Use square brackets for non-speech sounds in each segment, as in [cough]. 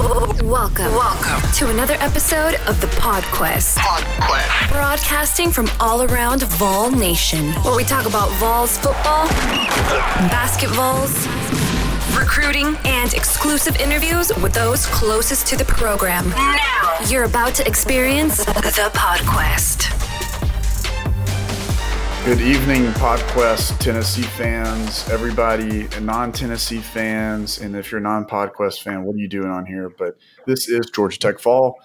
Welcome. Welcome to another episode of the PodQuest. PodQuest. Broadcasting from all around Vol Nation, where we talk about Vols football, basketballs, recruiting, and exclusive interviews with those closest to the program. Now, you're about to experience the PodQuest. Good evening, PodQuest Tennessee fans, everybody, non Tennessee fans, and if you're a non PodQuest fan, what are you doing on here? But this is Georgia Tech Vol.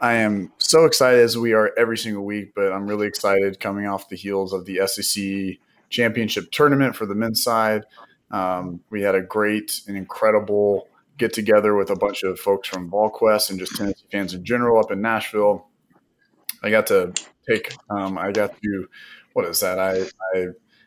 I am so excited as we are every single week, but I'm really excited coming off the heels of the SEC championship tournament for the men's side. Um, we had a great and incredible get together with a bunch of folks from VolQuest and just Tennessee fans in general up in Nashville. I got to take, um, I got to what is that? I, I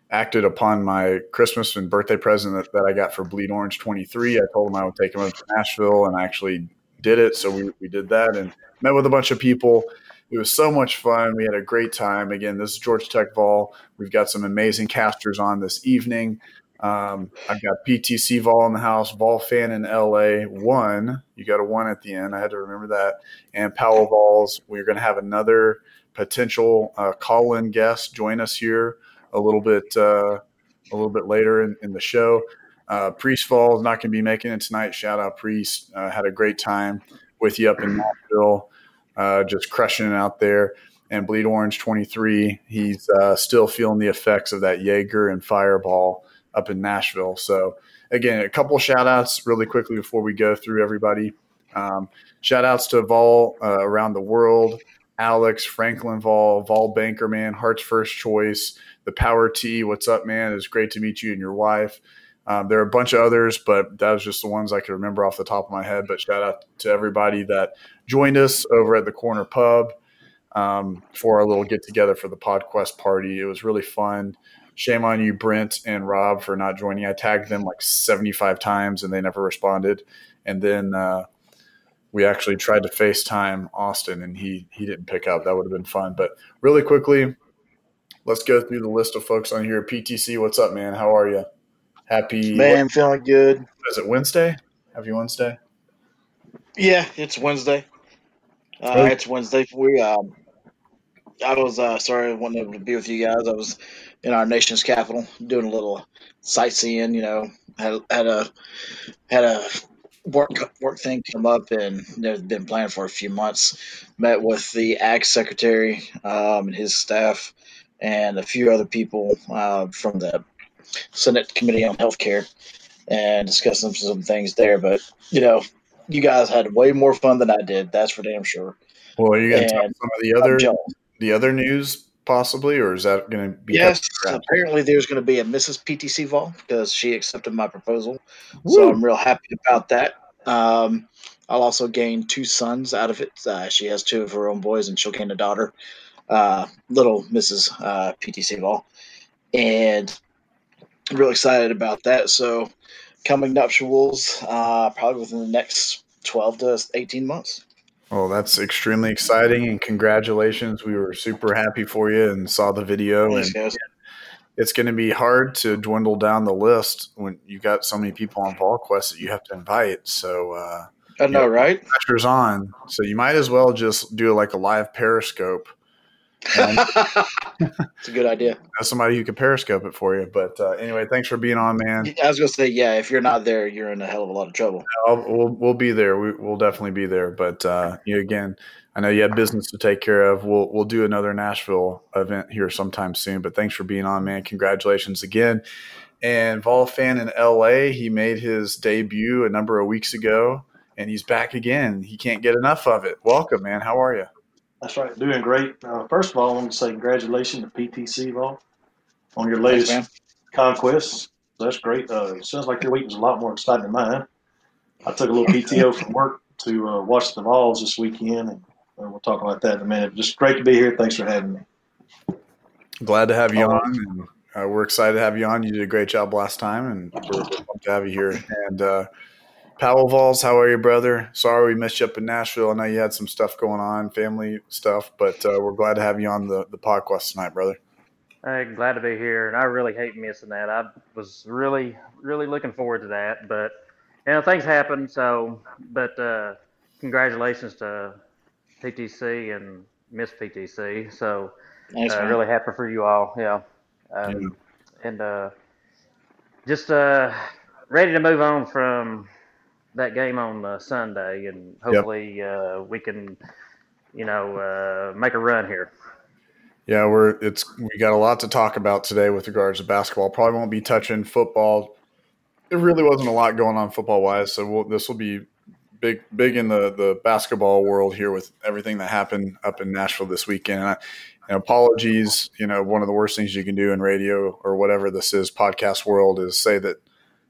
acted upon my Christmas and birthday present that, that I got for Bleed Orange 23. I told him I would take him up to Nashville and I actually did it. So we, we did that and met with a bunch of people. It was so much fun. We had a great time. Again, this is Georgia Tech Vol. We've got some amazing casters on this evening. Um, I've got PTC Vol in the house, Vol fan in LA, one. You got a one at the end. I had to remember that. And Powell Vols. We're going to have another potential uh, call-in guest join us here a little bit uh, a little bit later in, in the show. Uh, Priest Falls not going to be making it tonight. Shout out Priest. Uh, had a great time with you up in Nashville, uh, just crushing it out there. And Bleed Orange 23, he's uh, still feeling the effects of that Jaeger and Fireball up in Nashville. So, again, a couple shout outs really quickly before we go through everybody. Um, shout outs to Vol uh, around the world. Alex, Franklin Vol, Vol Bankerman, Heart's First Choice, the Power T. What's up, man? It's great to meet you and your wife. Um, there are a bunch of others, but that was just the ones I could remember off the top of my head. But shout out to everybody that joined us over at the Corner Pub um, for our little get together for the PodQuest party. It was really fun. Shame on you, Brent and Rob, for not joining. I tagged them like 75 times and they never responded. And then uh, we actually tried to FaceTime Austin and he he didn't pick up. That would have been fun. But really quickly, let's go through the list of folks on here. PTC, what's up, man? How are you? Happy man, what, feeling good. Is it Wednesday? Happy Wednesday. Yeah, it's Wednesday. Uh, oh. It's Wednesday. We um, I was uh, sorry I wasn't able to be with you guys. I was in our nation's capital doing a little sightseeing. You know, had had a had a work work thing come up and they've been planning for a few months. Met with the Ag Secretary um, and his staff and a few other people uh, from the Senate Committee on Healthcare and discussed some, some things there. But you know, you guys had way more fun than I did. That's for damn sure. Well, you going got some of the other the other news possibly, or is that going to be? Yes, apparently there's going to be a Mrs. PTC Vol because she accepted my proposal, Woo. so I'm real happy about that. Um, I'll also gain two sons out of it. Uh, she has two of her own boys, and she'll gain a daughter, uh, little Mrs. Uh, PTC Vol, and I'm real excited about that. So, coming nuptials uh, probably within the next 12 to 18 months. Well, that's extremely exciting, and congratulations! We were super happy for you and saw the video. Thanks, and guys. It's going to be hard to dwindle down the list when you've got so many people on ball VolQuest that you have to invite. So, uh, I know, right? Pressure's on, so you might as well just do like a live Periscope [laughs] it's a good idea. As somebody who can periscope it for you. But uh, anyway, thanks for being on, man. I was gonna say, yeah, if you're not there, you're in a hell of a lot of trouble. we'll we'll be there. We, will definitely be there. But uh, you again, I know you have business to take care of. We'll we'll do another Nashville event here sometime soon. But thanks for being on, man. Congratulations again. And Vol fan in LA, he made his debut a number of weeks ago, and he's back again. He can't get enough of it. Welcome, man. How are you? That's right, doing great. Uh, first of all, I want to say congratulations to PTC Vol on your latest Thanks, conquests. That's great. Uh, it sounds like your week was a lot more exciting than mine. I took a little PTO [laughs] from work to uh, watch the Vols this weekend, and uh, we'll talk about that in a minute. Just great to be here. Thanks for having me. Glad to have you on. And, uh, we're excited to have you on. You did a great job last time, and we're pumped to have you here. And uh, Powell Vols, how are you, brother? Sorry we missed you up in Nashville. I know you had some stuff going on, family stuff, but uh, we're glad to have you on the, the podcast tonight, brother. Hey, glad to be here, and I really hate missing that. I was really, really looking forward to that, but you know, things happen. So, but uh, congratulations to PTC and Miss PTC. So, nice, uh, really happy for you all. Yeah, um, yeah. and uh, just uh, ready to move on from that game on uh, Sunday, and hopefully yep. uh, we can, you know, uh, make a run here. Yeah, we're it's we got a lot to talk about today with regards to basketball. Probably won't be touching football. There really wasn't a lot going on football wise, so we'll, this will be big big in the the basketball world here with everything that happened up in Nashville this weekend. I, and apologies, you know, one of the worst things you can do in radio or whatever this is, podcast world, is say that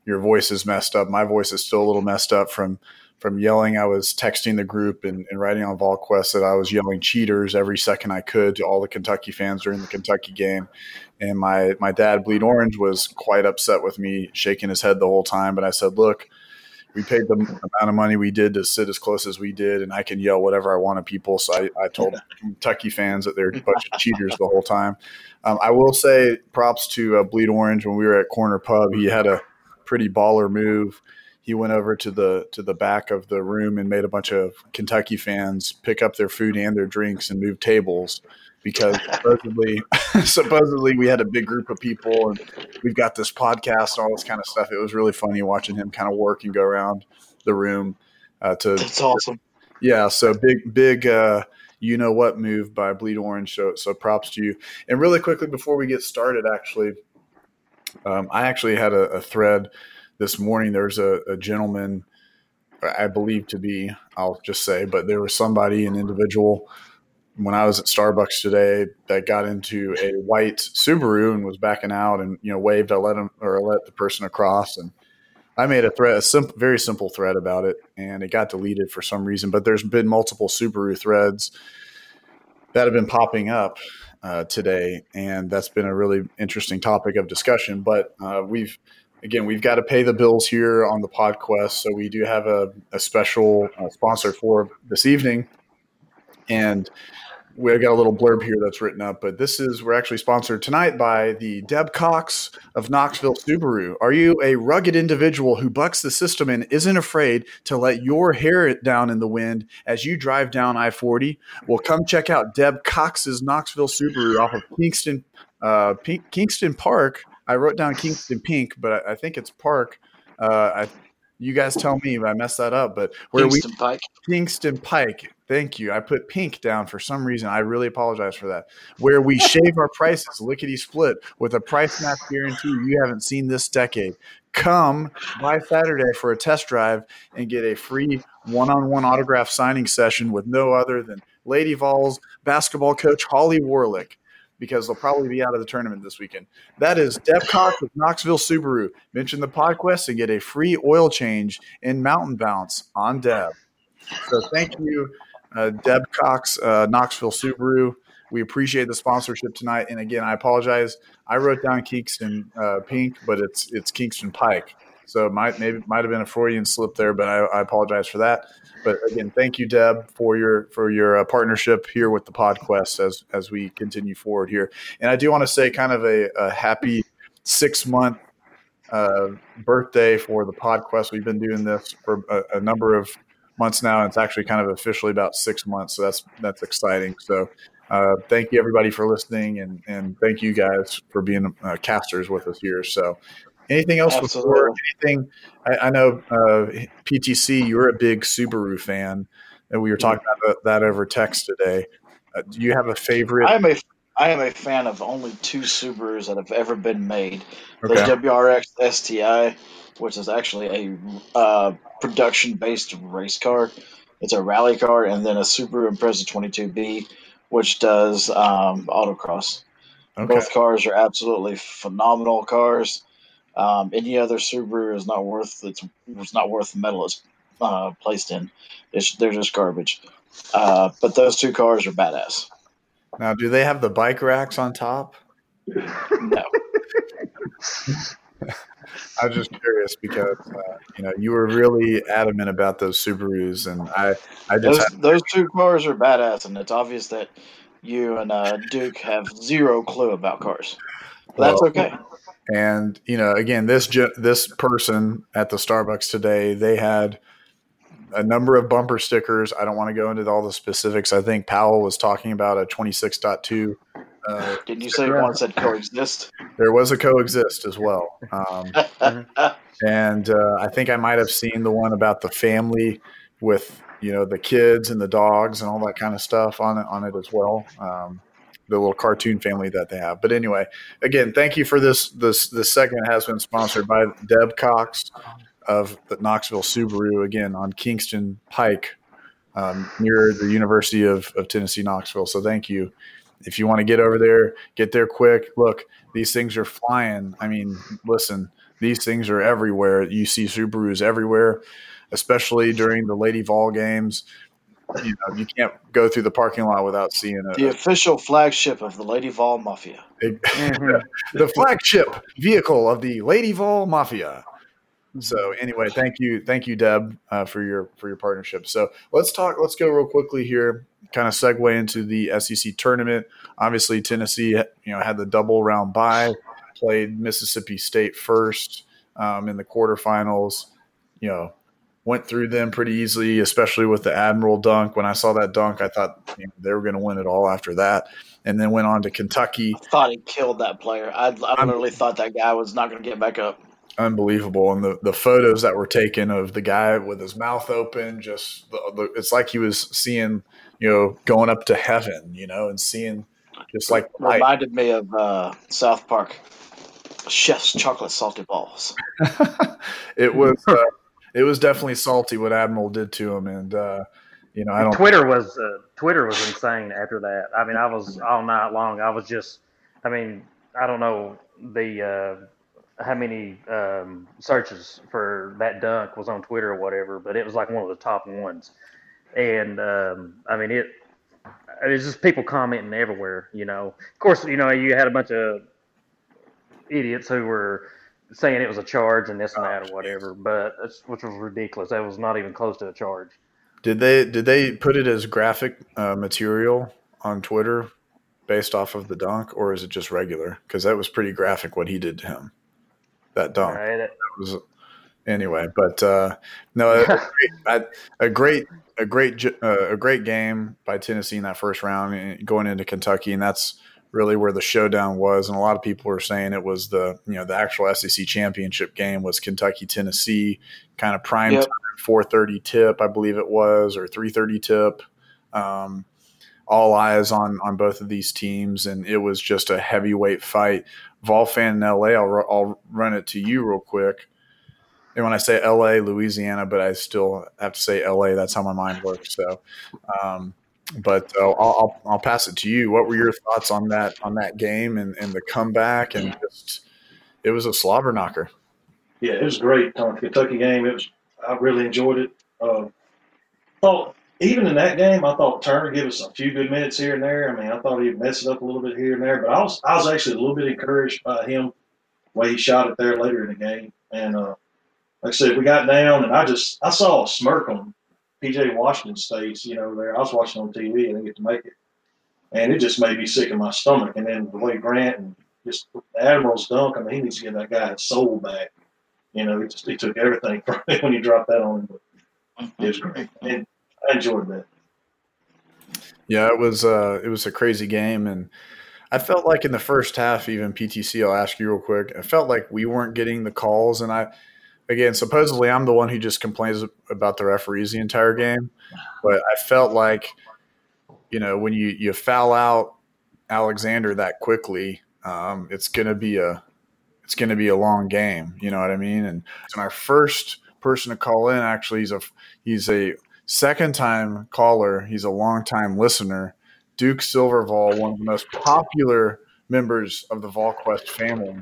your voice is messed up. My voice is still a little messed up from from yelling. I was texting the group and, and writing on VolQuest that I was yelling cheaters every second I could to all the Kentucky fans during the Kentucky game. And my my dad, Bleed Orange, was quite upset with me, shaking his head the whole time. But I said, look. We paid the amount of money we did to sit as close as we did, and I can yell whatever I want at people. So I, I told [laughs] Kentucky fans that they're a bunch of [laughs] cheaters the whole time. Um, I will say props to uh, Bleed Orange when we were at Corner Pub. He had a pretty baller move. He went over to the to the back of the room and made a bunch of Kentucky fans pick up their food and their drinks and move tables because [laughs] supposedly [laughs] supposedly we had a big group of people and we've got this podcast and all this kind of stuff. It was really funny watching him kind of work and go around the room uh, to That's awesome. Yeah, so big big uh, you know what move by Bleed Orange. So so props to you. And really quickly before we get started, actually, um, I actually had a, a, thread this morning. There's a, a, gentleman, I believe to be, I'll just say, but there was somebody, an individual, when I was at Starbucks today that got into a white Subaru and was backing out and you know waved. I let him or I let the person across, and I made a thread, a simple, very simple thread about it, and it got deleted for some reason. But there's been multiple Subaru threads that have been popping up uh, today, and that's been a really interesting topic of discussion. But uh, we've again we've got to pay the bills here on the PodQuest, so we do have a, a special uh, sponsor for this evening, and we've got a little blurb here that's written up, but this is we're actually sponsored tonight by the Deb Cox of Knoxville Subaru. Are you a rugged individual who bucks the system and isn't afraid to let your hair down in the wind as you drive down I forty? Well, come check out Deb Cox's Knoxville Subaru off of Kingston uh, Kingston Park. I wrote down Kingston Pink, but I, I think it's Park. Uh, I, you guys tell me if I messed that up, but where Kingston we Pike. Kingston Pike Thank you. I put pink down for some reason. I really apologize for that. Where we shave our prices lickety split with a price match guarantee you haven't seen this decade. Come by Saturday for a test drive and get a free one on one autograph signing session with no other than Lady Vols basketball coach Holly Warlick because they'll probably be out of the tournament this weekend. That is Deb Cox with Knoxville Subaru. Mention the podcast and get a free oil change in Mountain Bounce on Deb. So thank you uh, Deb Cox, uh, Knoxville Subaru. We appreciate the sponsorship tonight. And again, I apologize. I wrote down Kingston uh, Pink, but it's it's Kingston Pike. So it might maybe might have been a Freudian slip there, but I, I apologize for that. But again, thank you, Deb, for your for your uh, partnership here with the PodQuest as as we continue forward here. And I do want to say, kind of a, a happy six month uh, birthday for the PodQuest. We've been doing this for a, a number of months now. And it's actually kind of officially about six months. So that's that's exciting. So uh, thank you everybody for listening, and and thank you guys for being uh, casters with us here. So. Anything else Absolutely. before anything? I, I know uh, PTC, you're a big Subaru fan, and we were talking about that over text today. Uh, do you have a favorite? I'm a I am a fan of only two Subarus that have ever been made. Okay. The WRX STI, which is actually a uh, production based race car. It's a rally car, and then a Subaru Impreza 22B, which does um, autocross. Okay. Both cars are absolutely phenomenal cars. Um, any other Subaru is not worth it's, it's not worth the metal it's uh, placed in. It's, they're just garbage. Uh, but those two cars are badass. Now, do they have the bike racks on top? no. [laughs] I was just curious because uh, you know you were really adamant about those Subarus, and I I just those, those two cars are badass, and it's obvious that you and uh, Duke have zero clue about cars. But well, that's okay. And you know, again, this this person at the Starbucks today, they had a number of bumper stickers. I don't want to go into all the specifics. I think Powell was talking about a 26.2. Uh, Didn't you say one said coexist? There was a coexist as well. Um, [laughs] and uh, I think I might have seen the one about the family with you know the kids and the dogs and all that kind of stuff on it on it as well. Um, the little cartoon family that they have. But anyway, again, thank you for this. This this segment has been sponsored by Deb Cox of the Knoxville Subaru again on Kingston Pike um, near the University of, of Tennessee Knoxville. So thank you. If you want to get over there, get there quick. Look, these things are flying. I mean, listen, these things are everywhere. You see Subarus everywhere, especially during the Lady Vol games you know, you can't go through the parking lot without seeing it. The official flagship of the Lady Vol Mafia. [laughs] the flagship vehicle of the Lady Vol Mafia. So anyway, thank you, thank you, Deb, uh, for your for your partnership. So let's talk. Let's go real quickly here. Kind of segue into the SEC tournament. Obviously, Tennessee, you know, had the double round bye, played Mississippi State first um, in the quarterfinals. You know, went through them pretty easily, especially with the Admiral dunk. When I saw that dunk, I thought you know, they were going to win it all after that. And then went on to Kentucky. I thought he killed that player. I, I literally thought that guy was not going to get back up. Unbelievable. And the, the photos that were taken of the guy with his mouth open, just the, the, it's like he was seeing, you know, going up to heaven, you know, and seeing just like reminded me of uh, South Park. Chef's chocolate salty balls. [laughs] it was uh, it was definitely salty what Admiral did to him, and uh, you know I don't. Twitter was uh, Twitter was insane after that. I mean, I was all night long. I was just, I mean, I don't know the uh, how many um, searches for that dunk was on Twitter or whatever, but it was like one of the top ones. And um, I mean, it it's just people commenting everywhere. You know, of course, you know you had a bunch of idiots who were saying it was a charge and this and that or whatever, but which was ridiculous. That was not even close to a charge. Did they did they put it as graphic uh, material on Twitter based off of the dunk, or is it just regular? Because that was pretty graphic what he did to him. That dunk. Right. That was anyway, but uh, no, a [laughs] great, a great a great uh, a great game by Tennessee in that first round, eh, going into Kentucky, and that's really where the showdown was. And a lot of people were saying it was the you know the actual SEC championship game was Kentucky Tennessee, kind of prime yep. time, four thirty tip, I believe it was, or three thirty tip. Um, all eyes on on both of these teams, and it was just a heavyweight fight. Vol fan in LA, I'll, I'll run it to you real quick. And when I say LA, Louisiana, but I still have to say LA. That's how my mind works. So, um, but uh, I'll, I'll pass it to you. What were your thoughts on that on that game and, and the comeback and just it was a slobber knocker. Yeah, it was great Kentucky game. It was I really enjoyed it. Uh, thought even in that game, I thought Turner gave us a few good minutes here and there. I mean, I thought he messed it up a little bit here and there, but I was I was actually a little bit encouraged by him the way he shot it there later in the game. And uh, like I said, we got down, and I just I saw a smirk on PJ Washington State's, you know, there. I was watching on TV. And I didn't get to make it, and it just made me sick in my stomach. And then the way Grant and just Admiral's dunk. I mean, he needs to get that guy his soul back. You know, he just he took everything [laughs] from him when he dropped that on him. But it was great, and I enjoyed that. Yeah, it was uh, it was a crazy game, and I felt like in the first half, even PTC. I'll ask you real quick. I felt like we weren't getting the calls, and I again, supposedly I'm the one who just complains about the referees the entire game, but I felt like, you know, when you you foul out Alexander that quickly, um, it's gonna be a it's gonna be a long game. You know what I mean? And, and our first person to call in actually he's a he's a second time caller. He's a long time listener. Duke Silvervall, one of the most popular members of the VolQuest family.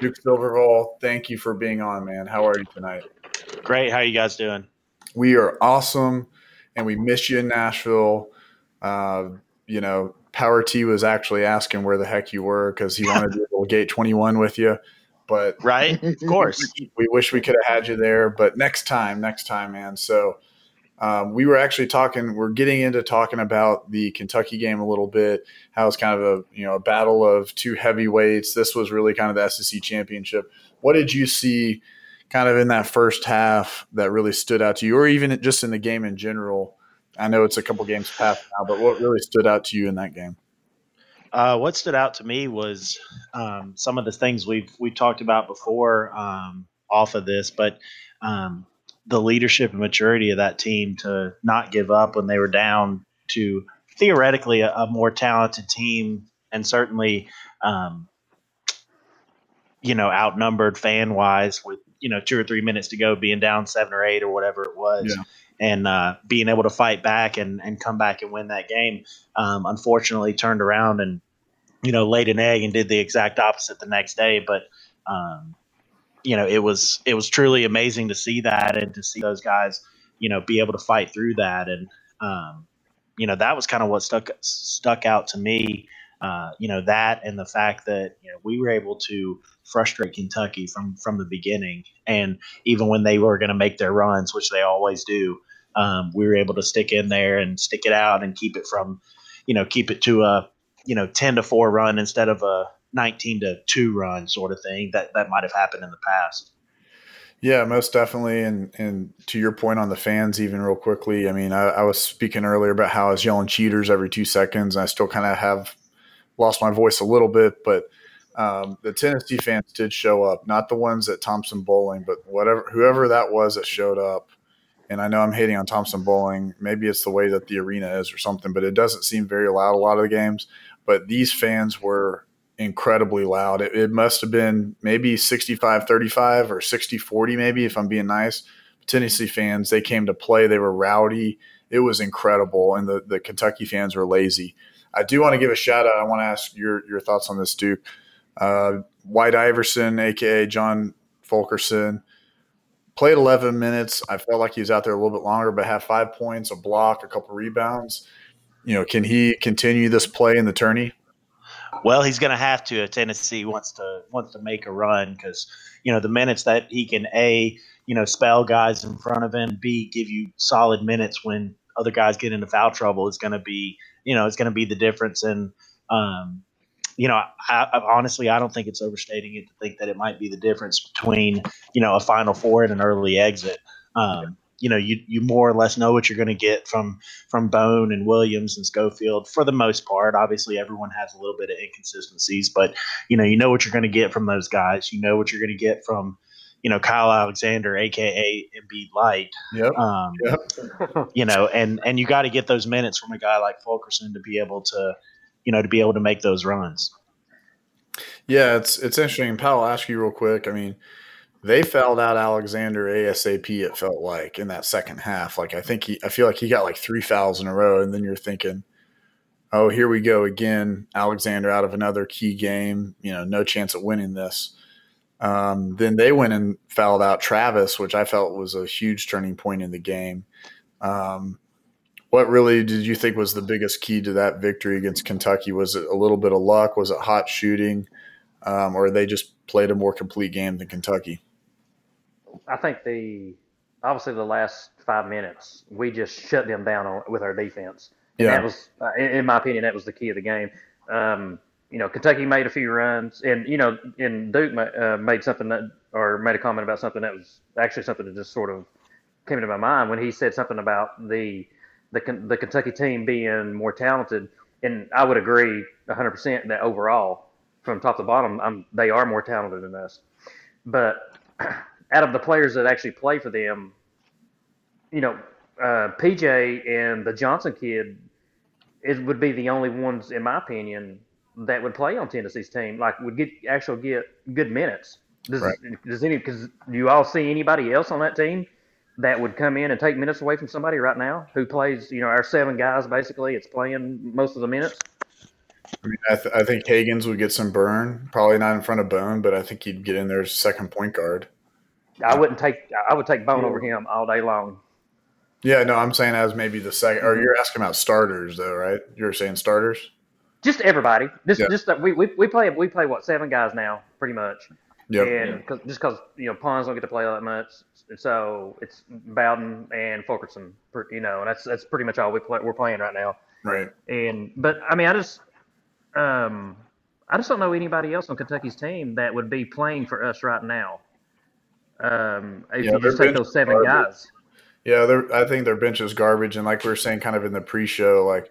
Duke Silvervall, thank you for being on, man. How are you tonight? Great. How are you guys doing? We are awesome, and we miss you in Nashville. Uh, you know, Power T was actually asking where the heck you were because he wanted to go Gate 21 with you. But right, of course, [laughs] we wish we could have had you there. But next time, next time, man. So Um, we were actually talking. We're getting into talking about the Kentucky game a little bit. How it's kind of a you know a battle of two heavyweights. This was really kind of the SEC championship. What did you see, kind of in that first half, that really stood out to you, or even just in the game in general? I know it's a couple games past now, but what really stood out to you in that game? Uh, what stood out to me was um, some of the things we've we talked about before um, off of this, but um, the leadership and maturity of that team to not give up when they were down to theoretically a, a more talented team and certainly um, you know outnumbered fan wise with you know two or three minutes to go being down seven or eight or whatever it was yeah. and uh, being able to fight back and, and come back and win that game um, unfortunately turned around and you know laid an egg and did the exact opposite the next day but um, you know, it was it was truly amazing to see that and to see those guys, you know, be able to fight through that. And um, you know, that was kind of what stuck stuck out to me. Uh, you know, that and the fact that you know we were able to frustrate Kentucky from from the beginning, and even when they were going to make their runs, which they always do, um, we were able to stick in there and stick it out and keep it from, you know, keep it to a you know ten to four run instead of a 19 to 2 run sort of thing that that might have happened in the past. Yeah, most definitely. And and to your point on the fans, even real quickly, I mean, I, I was speaking earlier about how I was yelling cheaters every two seconds. And I still kind of have lost my voice a little bit, but um, the Tennessee fans did show up, not the ones at Thompson-Boling but whatever whoever that was that showed up. And I know I'm hating on Thompson-Boling. Maybe it's the way that the arena is or something, but it doesn't seem very loud a lot of the games. But these fans were incredibly loud. It, it must have been maybe 65 35 or 60 40, maybe, if I'm being nice. Tennessee fans, they came to play. They were rowdy. It was incredible. And the, the Kentucky fans were lazy. I do want to give a shout out. I want to ask your, your thoughts on this, Duke. Uh, White Iverson, aka John Fulkerson, played 11 minutes. I felt like he was out there a little bit longer, but had five points, a block, a couple rebounds. You know, can he continue this play in the tourney? Well, he's going to have to if Tennessee wants to wants to make a run because you know the minutes that he can a you know spell guys in front of him, b give you solid minutes when other guys get into foul trouble is going to be you know it's going to be the difference. And um, you know, I, I, honestly, I don't think it's overstating it to think that it might be the difference between you know a Final Four and an early exit. Um, you know you you more or less know what you're going to get from from Bone and Williams and Schofield for the most part. Obviously, everyone has a little bit of inconsistencies, but you know you know what you're going to get from those guys. You know what you're going to get from you know Kyle Alexander, aka Embiid Light. Yep. Um, yep. [laughs] you know, and and you got to get those minutes from a guy like Fulkerson to be able to you know to be able to make those runs. Yeah, it's it's interesting. Powell, I'll ask you real quick. I mean they fouled out Alexander ASAP. It felt like in that second half. Like I think he, I feel like he got like three fouls in a row, and then you're thinking, oh, here we go again. Alexander out of another key game. You know, no chance of winning this. Um, then they went and fouled out Travis, which I felt was a huge turning point in the game. Um, what really did you think was the biggest key to that victory against Kentucky? Was it a little bit of luck? Was it hot shooting? Um, or they just played a more complete game than Kentucky? I think the obviously the last five minutes we just shut them down on, with our defense. Yeah, that was, uh, in, my opinion, that was the key of the game. Um, you know, Kentucky made a few runs, and you know, and Duke uh, made something that, or made a comment about something that was actually something that just sort of came into my mind when he said something about the the the Kentucky team being more talented, and I would agree 100% that overall, from top to bottom, I'm, they are more talented than us. But out of the players that actually play for them, you know, uh, PJ and the Johnson kid, it would be the only ones, in my opinion, that would play on Tennessee's team. Like would get actually get good minutes. Does right. does any because do you all see anybody else on that team that would come in and take minutes away from somebody right now who plays? You know, our seven guys basically, it's playing most of the minutes. I mean, I, th- I think Hagans would get some burn, probably not in front of Bone, but I think he'd get in there as second point guard. I wouldn't take. I would take Bone over him all day long. Yeah, no, I'm saying as maybe the second. Or you're asking about starters, though, right? You're saying starters. Just everybody. Just, yeah. just that we, we we play we play what seven guys now, pretty much. Yeah. And cause, just because you know Pons don't get to play that much, so it's Bowden and Fulkerson, you know, and that's that's pretty much all we play, we're playing right now. Right. And but I mean, I just um I just don't know anybody else on Kentucky's team that would be playing for us right now. Um, if yeah, you just take those seven garbage. guys. Yeah, I think their bench is garbage, and like we were saying, kind of in the pre-show, like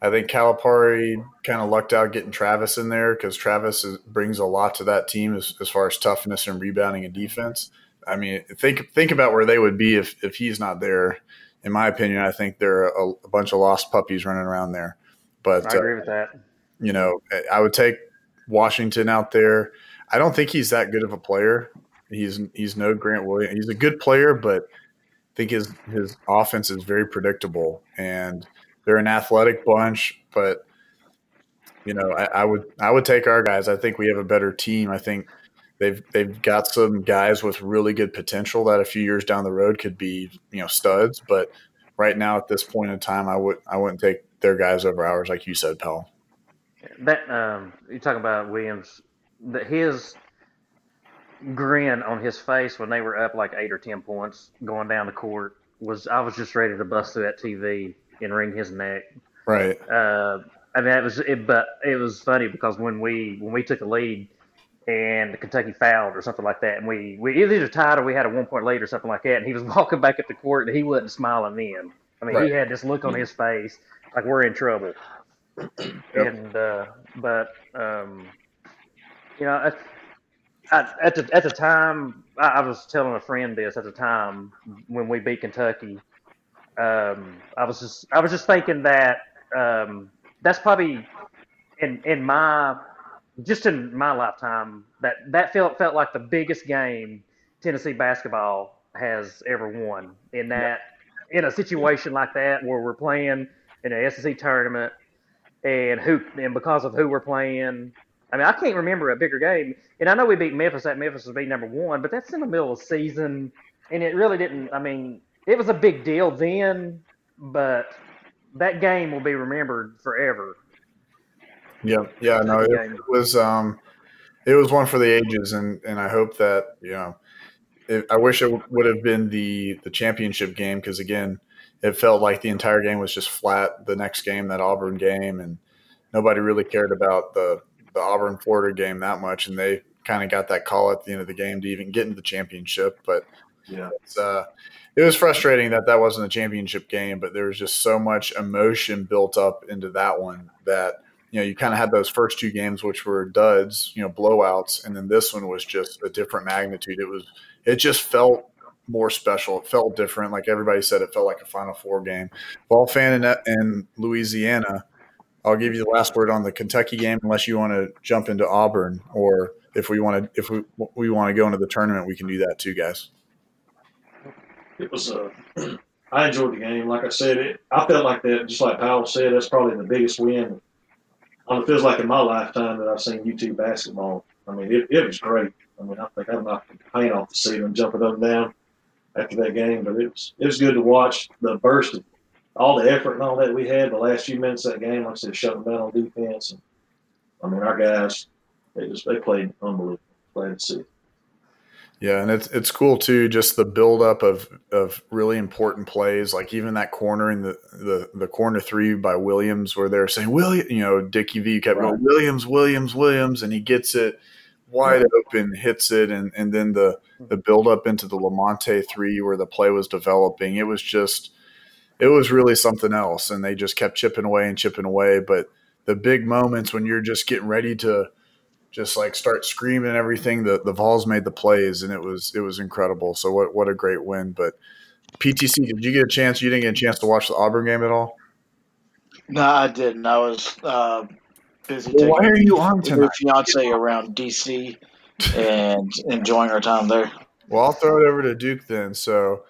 I think Calipari kind of lucked out getting Travis in there because Travis is, brings a lot to that team as, as far as toughness and rebounding and defense. I mean, think think about where they would be if if he's not there. In my opinion, I think they're a, a bunch of lost puppies running around there. But I agree uh, with that. You know, I would take Washington out there. I don't think he's that good of a player. He's he's no Grant Williams. He's a good player, but I think his his offense is very predictable, and they're an athletic bunch. But you know, I, I would I would take our guys. I think we have a better team. I think they've they've got some guys with really good potential that a few years down the road could be you know studs. But right now, at this point in time, I would I wouldn't take their guys over ours, like you said, Powell. That um, you talking about Williams? That his grin on his face when they were up like eight or ten points going down the court was I was just ready to bust through that TV and wring his neck. Right. Uh, I mean, it was it, but it was funny because when we when we took a lead and Kentucky fouled or something like that, and we we either tied or we had a one point lead or something like that, and he was [laughs] walking back at the court and he wasn't smiling then. I mean, right. he had this look on his face like we're in trouble. Yep. And uh, but um, you know, I, at the at the time, I, I, was telling a friend this at the time when we beat Kentucky. Um, I was just I was just thinking that um, that's probably in in my just in my lifetime that that felt felt like the biggest game Tennessee basketball has ever won. In that, in a situation like that where we're playing in an SEC tournament, and who and because of who we're playing, I mean, I can't remember a bigger game. And I know we beat Memphis. That Memphis was beat number one, but that's in the middle of the season, and it really didn't. I mean, it was a big deal then, but that game will be remembered forever. Yeah, yeah, no, it, it, was um, it was one for the ages, and and I hope that you know, it, I wish it would have been the the championship game because again, it felt like the entire game was just flat. The next game, that Auburn game, and nobody really cared about the the Auburn Florida game that much, and they kind of got that call at the end of the game to even get into the championship. But yeah, uh, it was frustrating that that wasn't a championship game, but there was just so much emotion built up into that one that you know you kind of had those first two games which were duds, you know, blowouts, and then this one was just a different magnitude. It was it just felt more special. It felt different. Like everybody said, it felt like a Final Four game. Vol fan in, in Louisiana I'll give you the last word on the Kentucky game, unless you want to jump into Auburn, or if we want to, if we we want to go into the tournament, we can do that too, guys. It was. Uh, [clears throat] I enjoyed the game. Like I said, it, I felt like that. Just like Powell said, that's probably the biggest win. it feels like in my lifetime that I've seen UT basketball. I mean, it, it was great. I mean, I think I knocked the paint off the ceiling, jumping up and down after that game. But it was it was good to watch the burst of all the effort and all that we had the last few minutes of that game, like I said, shutting down on defense. And I mean, our guys, they just they played unbelievable. Glad to see. Yeah, and it's it's cool too, just the buildup of of really important plays, like even that corner in the the, the corner three by Williams, where they're saying William, you know, Dickie V kept right. going Williams, Williams, Williams, and he gets it wide open, hits it, and and then the the buildup into the Lamonte three where the play was developing, it was just it was really something else. And they just kept chipping away and chipping away. But the big moments when you're just getting ready to just like start screaming and everything, the, the Vols made the plays and it was it was incredible. So what what a great win. But PTC, did you get a chance? You didn't get a chance to watch the Auburn game at all? No, I didn't. I was uh, busy. Well, why are you on tonight? Your fiance around DC and enjoying our time there. Well, I'll throw it over to Duke then. So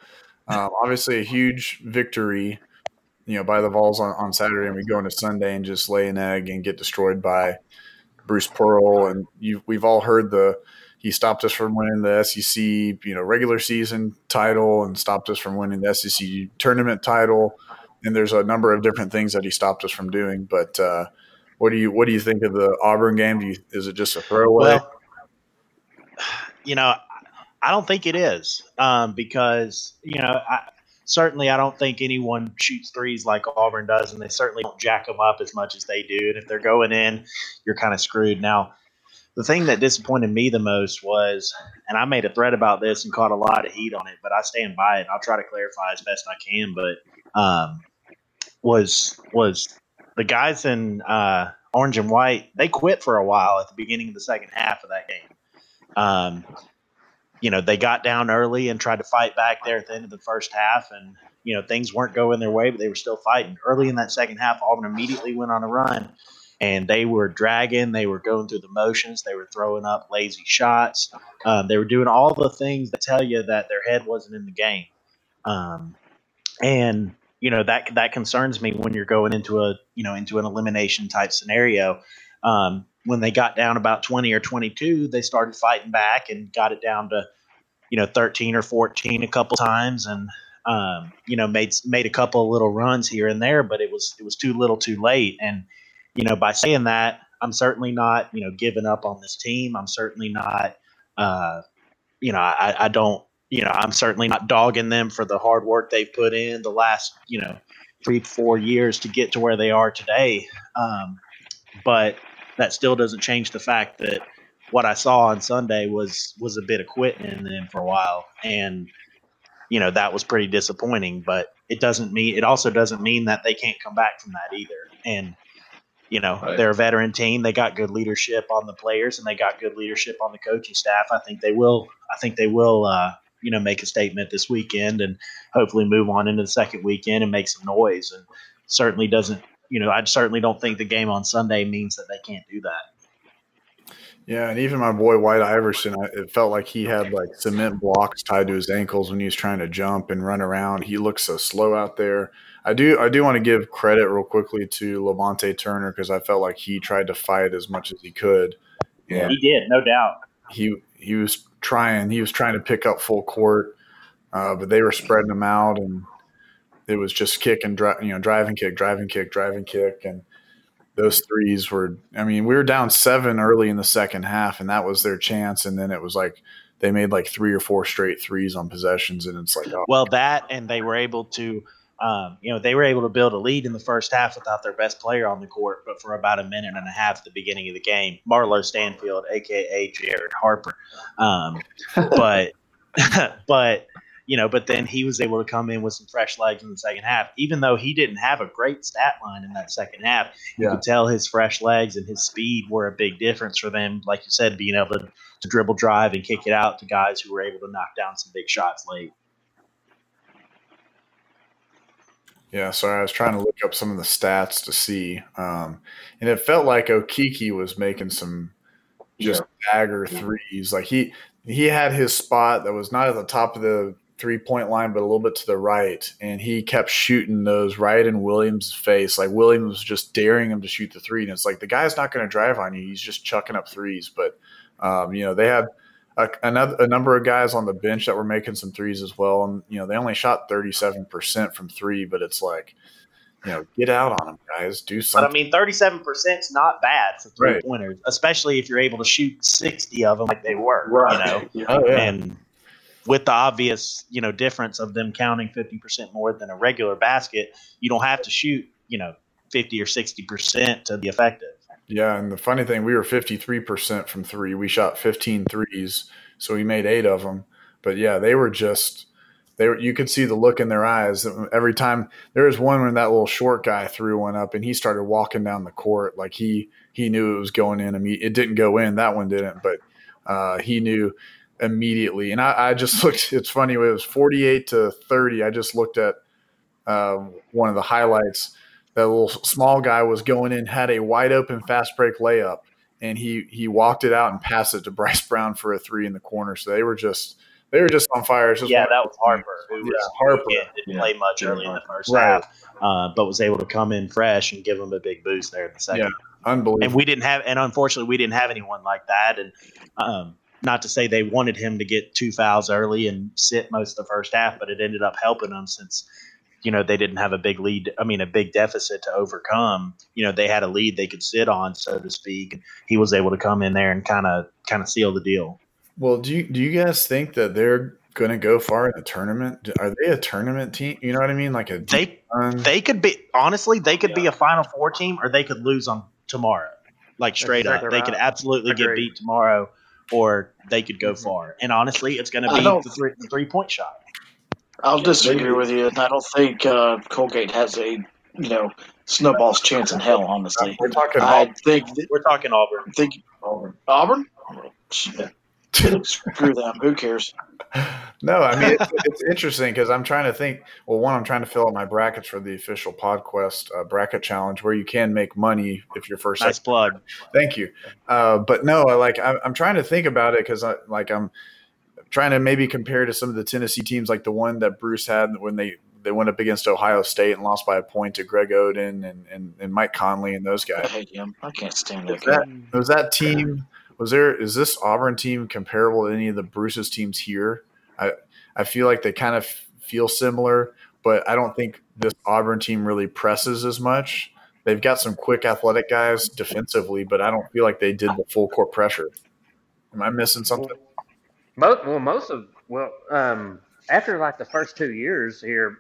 um, obviously, a huge victory, you know, by the Vols on, on Saturday, and we go into Sunday and just lay an egg and get destroyed by Bruce Pearl. And we've all heard the he stopped us from winning the SEC, you know, regular season title, and stopped us from winning the SEC tournament title. And there's a number of different things that he stopped us from doing. But uh, what do you what do you think of the Auburn game? You, is it just a throwaway? Well, you know, I don't think it is um, because you know I, certainly I don't think anyone shoots threes like Auburn does, and they certainly don't jack them up as much as they do. And if they're going in, you're kind of screwed. Now, the thing that disappointed me the most was, and I made a thread about this and caught a lot of heat on it, but I stand by it. I'll try to clarify as best I can. But um, was was the guys in uh, orange and white? They quit for a while at the beginning of the second half of that game. Um, you know, they got down early and tried to fight back there at the end of the first half, and you know things weren't going their way, but they were still fighting. Early in that second half, Auburn immediately went on a run, and they were dragging. They were going through the motions. They were throwing up lazy shots. Um, they were doing all the things that tell you that their head wasn't in the game, um, and you know that that concerns me when you're going into a you know into an elimination type scenario. Um, when they got down about 20 or 22, they started fighting back and got it down to, you know, 13 or 14 a couple times and, um, you know, made, made a couple little runs here and there, but it was, it was too little too late. And, you know, by saying that, I'm certainly not, you know, giving up on this team. I'm certainly not, uh, you know, I, I don't, you know, I'm certainly not dogging them for the hard work they've put in the last, you know, three, four years to get to where they are today. Um, but, that still doesn't change the fact that what I saw on Sunday was was a bit of quitting in them for a while, and you know that was pretty disappointing. But it doesn't mean it also doesn't mean that they can't come back from that either. And you know right. they're a veteran team; they got good leadership on the players, and they got good leadership on the coaching staff. I think they will. I think they will. Uh, you know, make a statement this weekend, and hopefully move on into the second weekend and make some noise. And certainly doesn't you know, I certainly don't think the game on Sunday means that they can't do that. Yeah, and even my boy White Iverson, it felt like he had like cement blocks tied to his ankles when he was trying to jump and run around. He looks so slow out there. I do I do want to give credit real quickly to Lamonte Turner because I felt like he tried to fight as much as he could. Yeah, he did, no doubt. He he was trying. He was trying to pick up full court, uh, but they were spreading him out, and it was just kick and drive, you know, drive and kick, drive and kick, drive and kick, and those threes were. I mean, we were down seven early in the second half, and that was their chance. And then it was like they made like three or four straight threes on possessions, and it's like, oh. well, that and they were able to. Um, you know, they were able to build a lead in the first half without their best player on the court, but for about a minute and a half at the beginning of the game, Marlo Stanfield, aka Jared Harper. Um, [laughs] but, [laughs] but you know, but then he was able to come in with some fresh legs in the second half. Even though he didn't have a great stat line in that second half, you could tell his fresh legs and his speed were a big difference for them. Like you said, being able to, to dribble, drive, and kick it out to guys who were able to knock down some big shots late. Yeah, sorry, I was trying to look up some of the stats to see, um, and it felt like Okeke was making some just yeah. dagger threes. Like he he had his spot that was not at the top of the three point line, but a little bit to the right. And he kept shooting those right in Williams' face. Like Williams was just daring him to shoot the three. And it's like the guy's not going to drive on you. He's just chucking up threes. But, um, you know, they had a, another, a number of guys on the bench that were making some threes as well. And, you know, they only shot 37% from three, but it's like, you know, get out on them, guys. Do something. But I mean, thirty-seven percent is not bad for three right. pointers, especially if you're able to shoot sixty of them like they were. Right. You know, [laughs] oh, yeah. and with the obvious, you know, difference of them counting 50% more than a regular basket, you don't have to shoot, you know, 50 or 60% to be effective. Yeah, and the funny thing, we were 53% from 3. We shot 15 threes, so we made 8 of them. But yeah, they were just they were you could see the look in their eyes every time there was one when that little short guy threw one up and he started walking down the court like he he knew it was going in it didn't go in that one didn't but uh, he knew immediately. And I, I, just [laughs] looked, it's funny, it was 48 to 30. I just looked at uh, one of the highlights. That little small guy was going in, had a wide open fast break layup, and he he walked it out and passed it to [laughs] Bryce Brown for a three in the corner. So they were just they were just on fire. Just yeah, that was Harper. Who yeah, was, Harper didn't yeah. play much early in the first right. half, uh, but was able to come in fresh and give them a big boost there in the second. Yeah, unbelievable. And we didn't have, and unfortunately, we didn't have anyone like that. And um, not to say they wanted him to get two fouls early and sit most of the first half, but it ended up helping them since you know they didn't have a big lead. I mean, a big deficit to overcome. You know, they had a lead they could sit on, so to speak. He was able to come in there and kind of kind of seal the deal. Well, do you do you guys think that they're going to go far in the tournament? Are they a tournament team? You know what I mean? Like a they they could be honestly they could yeah. be a Final Four team, or they could lose on tomorrow. Like straight up, they could absolutely get beat tomorrow, or they could go mm-hmm. far. And honestly, it's going to be the three, the three point shot. I'll disagree with you. I don't think uh, Colgate has a you know snowball's chance in hell. Honestly, we're talking. I Auburn. think we're talking Auburn. Think Auburn. Auburn. [laughs] Screw them. Who cares? No, I mean it's, it's interesting because I'm trying to think. Well, one, I'm trying to fill out my brackets for the official PodQuest uh, bracket challenge, where you can make money if you're first. Nice plug. Thank you. Uh, but no, like I'm, I'm trying to think about it because I like I'm trying to maybe compare to some of the Tennessee teams, like the one that Bruce had when they they went up against Ohio State and lost by a point to Greg Oden and, and, and Mike Conley and those guys. I hate him. I can't stand that. Was that, was that team? Was there? Is this Auburn team comparable to any of the Bruce's teams here? I I feel like they kind of feel similar, but I don't think this Auburn team really presses as much. They've got some quick athletic guys defensively, but I don't feel like they did the full court pressure. Am I missing something? Most, well, most of well, um, after like the first two years here,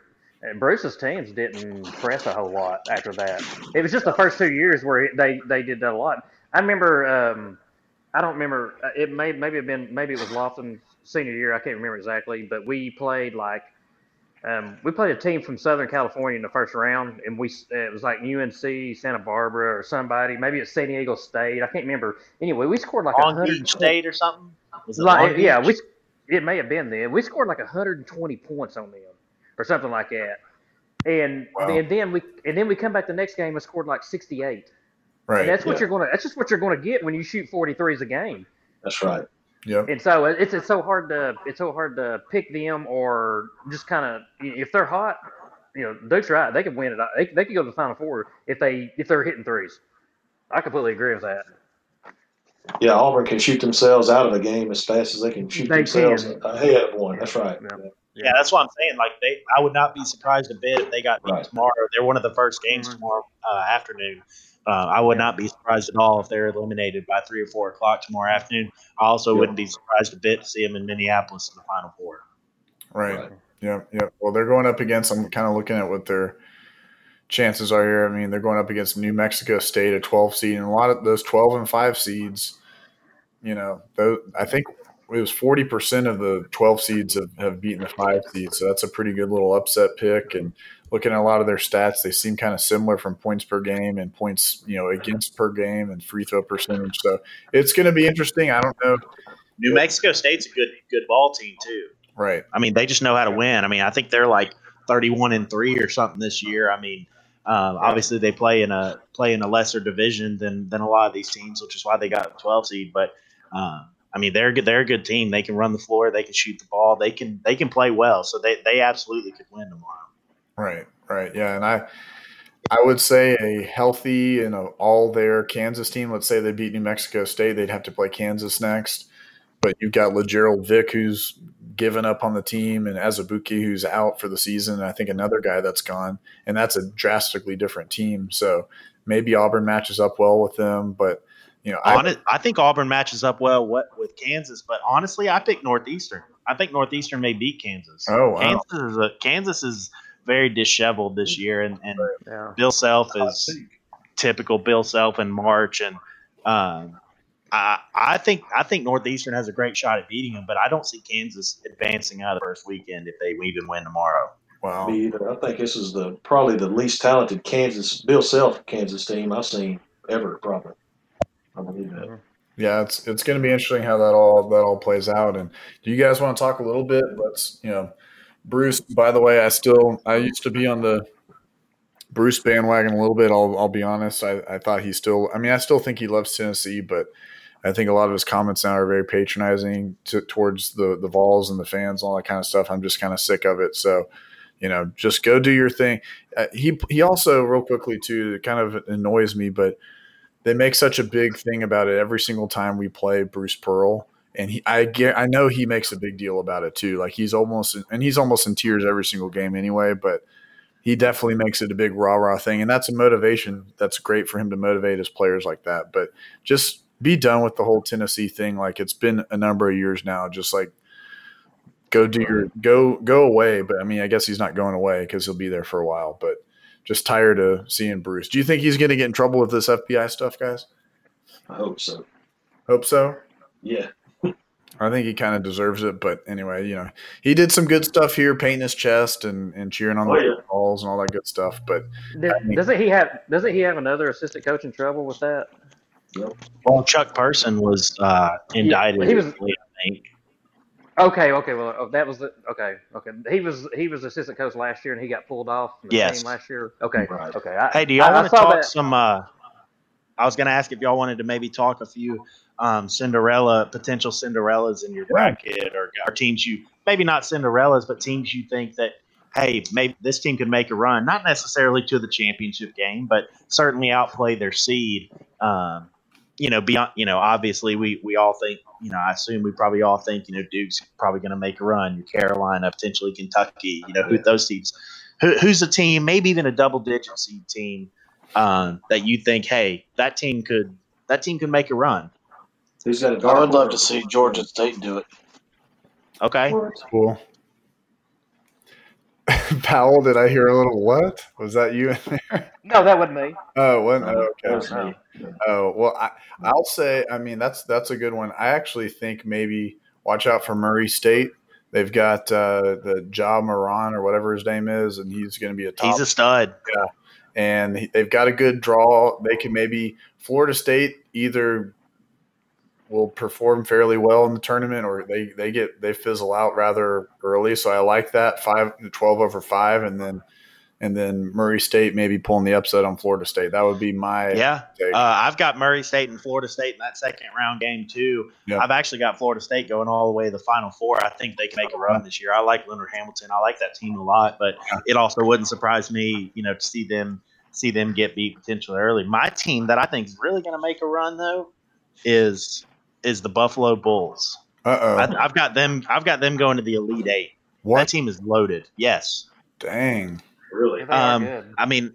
Bruce's teams didn't press a whole lot after that. It was just the first two years where they they did that a lot. I remember. Um, I don't remember. Uh, it may maybe have been maybe it was Lofton senior year. I can't remember exactly, but we played like um, we played a team from Southern California in the first round, and we it was like UNC, Santa Barbara, or somebody. Maybe it's San Diego State. I can't remember. Anyway, we scored like Long Beach State or something. Was it like, yeah, we it may have been then. We scored like 120 points on them or something like that. And, wow. and then we and then we come back the next game and scored like 68. Right. And that's what yeah. you're going to. That's just what you're going to get when you shoot 43s a game. That's right. Yeah. And so it's it's so hard to it's so hard to pick them or just kind of if they're hot, you know, Duke's right. They could win it. They, they could go to the final four if they if they're hitting threes. I completely agree with that. Yeah, Auburn can shoot themselves out of the game as fast as they can shoot they themselves can. ahead of one. That's right. Yeah. yeah. that's what I'm saying. Like they, I would not be surprised a bit if they got right. tomorrow. They're one of the first games mm-hmm. tomorrow uh, afternoon. Uh, I would not be surprised at all if they're eliminated by three or four o'clock tomorrow afternoon. I also wouldn't be surprised a bit to see them in Minneapolis in the Final Four. Right. right. Yeah. Yeah. Well, they're going up against. I'm kind of looking at what their chances are here. I mean, they're going up against New Mexico State, a 12 seed, and a lot of those 12 and five seeds. You know, those, I think it was 40% of the 12 seeds have, have beaten the five seeds. So that's a pretty good little upset pick. And looking at a lot of their stats, they seem kind of similar from points per game and points, you know, against per game and free throw percentage. So it's going to be interesting. I don't know. New Mexico State's a good good ball team too. Right. I mean, they just know how to win. I mean, I think they're like 31 and 3 or something this year. I mean, um, obviously they play in a play in a lesser division than than a lot of these teams, which is why they got 12 seed, but um, I mean, they're good. They're a good team. They can run the floor. They can shoot the ball. They can they can play well. So they they absolutely could win tomorrow. Right, right, yeah, and I I would say a healthy and all their Kansas team. Let's say they beat New Mexico State, they'd have to play Kansas next. But you've got Lagerald Vick, who's given up on the team, and Azubuike, who's out for the season. And I think another guy that's gone, and that's a drastically different team. So maybe Auburn matches up well with them, but you know, I, I think Auburn matches up well with Kansas, but honestly, I pick Northeastern. I think Northeastern may beat Kansas. Oh, wow. Kansas is a, Kansas is very disheveled this year, and, and yeah. Bill Self is typical Bill Self in March, and um, I, I think I think Northeastern has a great shot at beating them, but I don't see Kansas advancing out of the first weekend if they even win tomorrow. Wow. Me either. I think this is the probably the least talented Kansas Bill Self Kansas team I've seen ever, probably. I believe that. Yeah, it's it's going to be interesting how that all that all plays out. And do you guys want to talk a little bit? Let's you know Bruce, by the way, I still I used to be on the Bruce bandwagon a little bit. I'll I'll be honest. I, I thought he still. I mean, I still think he loves Tennessee, but I think a lot of his comments now are very patronizing to, towards the the Vols and the fans, and all that kind of stuff. I'm just kind of sick of it. So, you know, just go do your thing. Uh, he he also real quickly too. Kind of annoys me, but they make such a big thing about it every single time we play Bruce Pearl and he I get I know he makes a big deal about it too. Like he's almost and he's almost in tears every single game anyway, but he definitely makes it a big rah rah thing, and that's a motivation. That's great for him to motivate his players like that. But just be done with the whole Tennessee thing. Like it's been a number of years now. Just like go do your go go away. But I mean, I guess he's not going away because he'll be there for a while. But just tired of seeing Bruce. Do you think he's going to get in trouble with this FBI stuff, guys? I hope so. Hope so. Yeah. I think he kind of deserves it, but anyway, you know, he did some good stuff here, painting his chest and, and cheering on oh, the yeah. Vols and all that good stuff. But Does, I mean, doesn't he have doesn't he have another assistant coach in trouble with that? Well, Chuck Person was uh, indicted. He was, I think. Okay, okay. Well, oh, that was the okay. Okay, he was he was assistant coach last year, and he got pulled off the yes. team last year. Okay, right. okay. I, hey, do y'all want to talk that. some? Uh, I was going to ask if y'all wanted to maybe talk a few um, Cinderella potential Cinderellas in your bracket, or, or teams you maybe not Cinderellas, but teams you think that hey, maybe this team could make a run, not necessarily to the championship game, but certainly outplay their seed. Um, you know, beyond, you know, obviously we, we all think, you know, I assume we probably all think, you know, Duke's probably going to make a run. Your Carolina, potentially Kentucky, you know, who those teams. Who, who's a team, maybe even a double digit seed team um, that you think, hey, that team could that team could make a run. Who's got a I would love to see Georgia State do it. Okay, cool. [laughs] Powell, did I hear a little what? Was that you in there? No, that wasn't me. Oh, wasn't oh, okay. Oh well, I, I'll say. I mean, that's that's a good one. I actually think maybe watch out for Murray State. They've got uh, the Ja Moran or whatever his name is, and he's going to be a top. He's a stud. Yeah, and they've got a good draw. They can maybe Florida State either will perform fairly well in the tournament or they, they get they fizzle out rather early. So I like that five 12 over five and then and then Murray State maybe pulling the upset on Florida State. That would be my yeah. Uh, I've got Murray State and Florida State in that second round game too. Yeah. I've actually got Florida State going all the way to the Final Four. I think they can make a run this year. I like Leonard Hamilton. I like that team a lot, but it also wouldn't surprise me, you know, to see them see them get beat potentially early. My team that I think is really going to make a run though is is the Buffalo Bulls. Uh oh. I've got them. I've got them going to the Elite Eight. What? That team is loaded. Yes. Dang. Really? Um, I mean,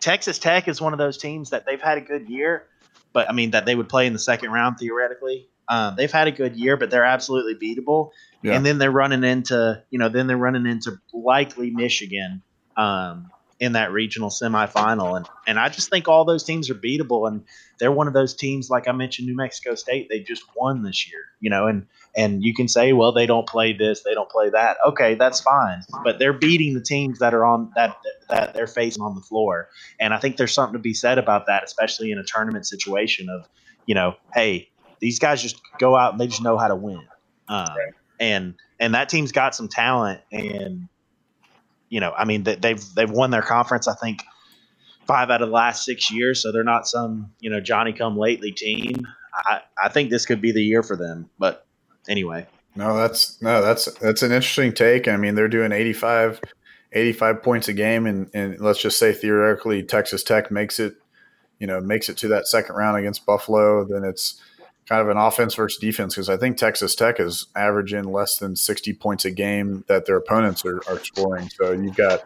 Texas Tech is one of those teams that they've had a good year, but I mean that they would play in the second round theoretically. Um, they've had a good year, but they're absolutely beatable. Yeah. And then they're running into, you know, then they're running into likely Michigan. Um, in that regional semifinal. And and I just think all those teams are beatable. And they're one of those teams, like I mentioned, New Mexico State, they just won this year, you know, and and you can say, well, they don't play this, they don't play that. Okay, that's fine. But they're beating the teams that are on that that they're facing on the floor. And I think there's something to be said about that, especially in a tournament situation of, you know, hey, these guys just go out and they just know how to win. Um, and and that team's got some talent and you know, I mean, they've they've won their conference. I think five out of the last six years, so they're not some you know Johnny come lately team. I I think this could be the year for them. But anyway, no, that's no, that's that's an interesting take. I mean, they're doing 85, 85 points a game, and and let's just say theoretically Texas Tech makes it, you know, makes it to that second round against Buffalo, then it's kind of an offense versus defense because I think Texas Tech is averaging less than 60 points a game that their opponents are, are scoring. So you've got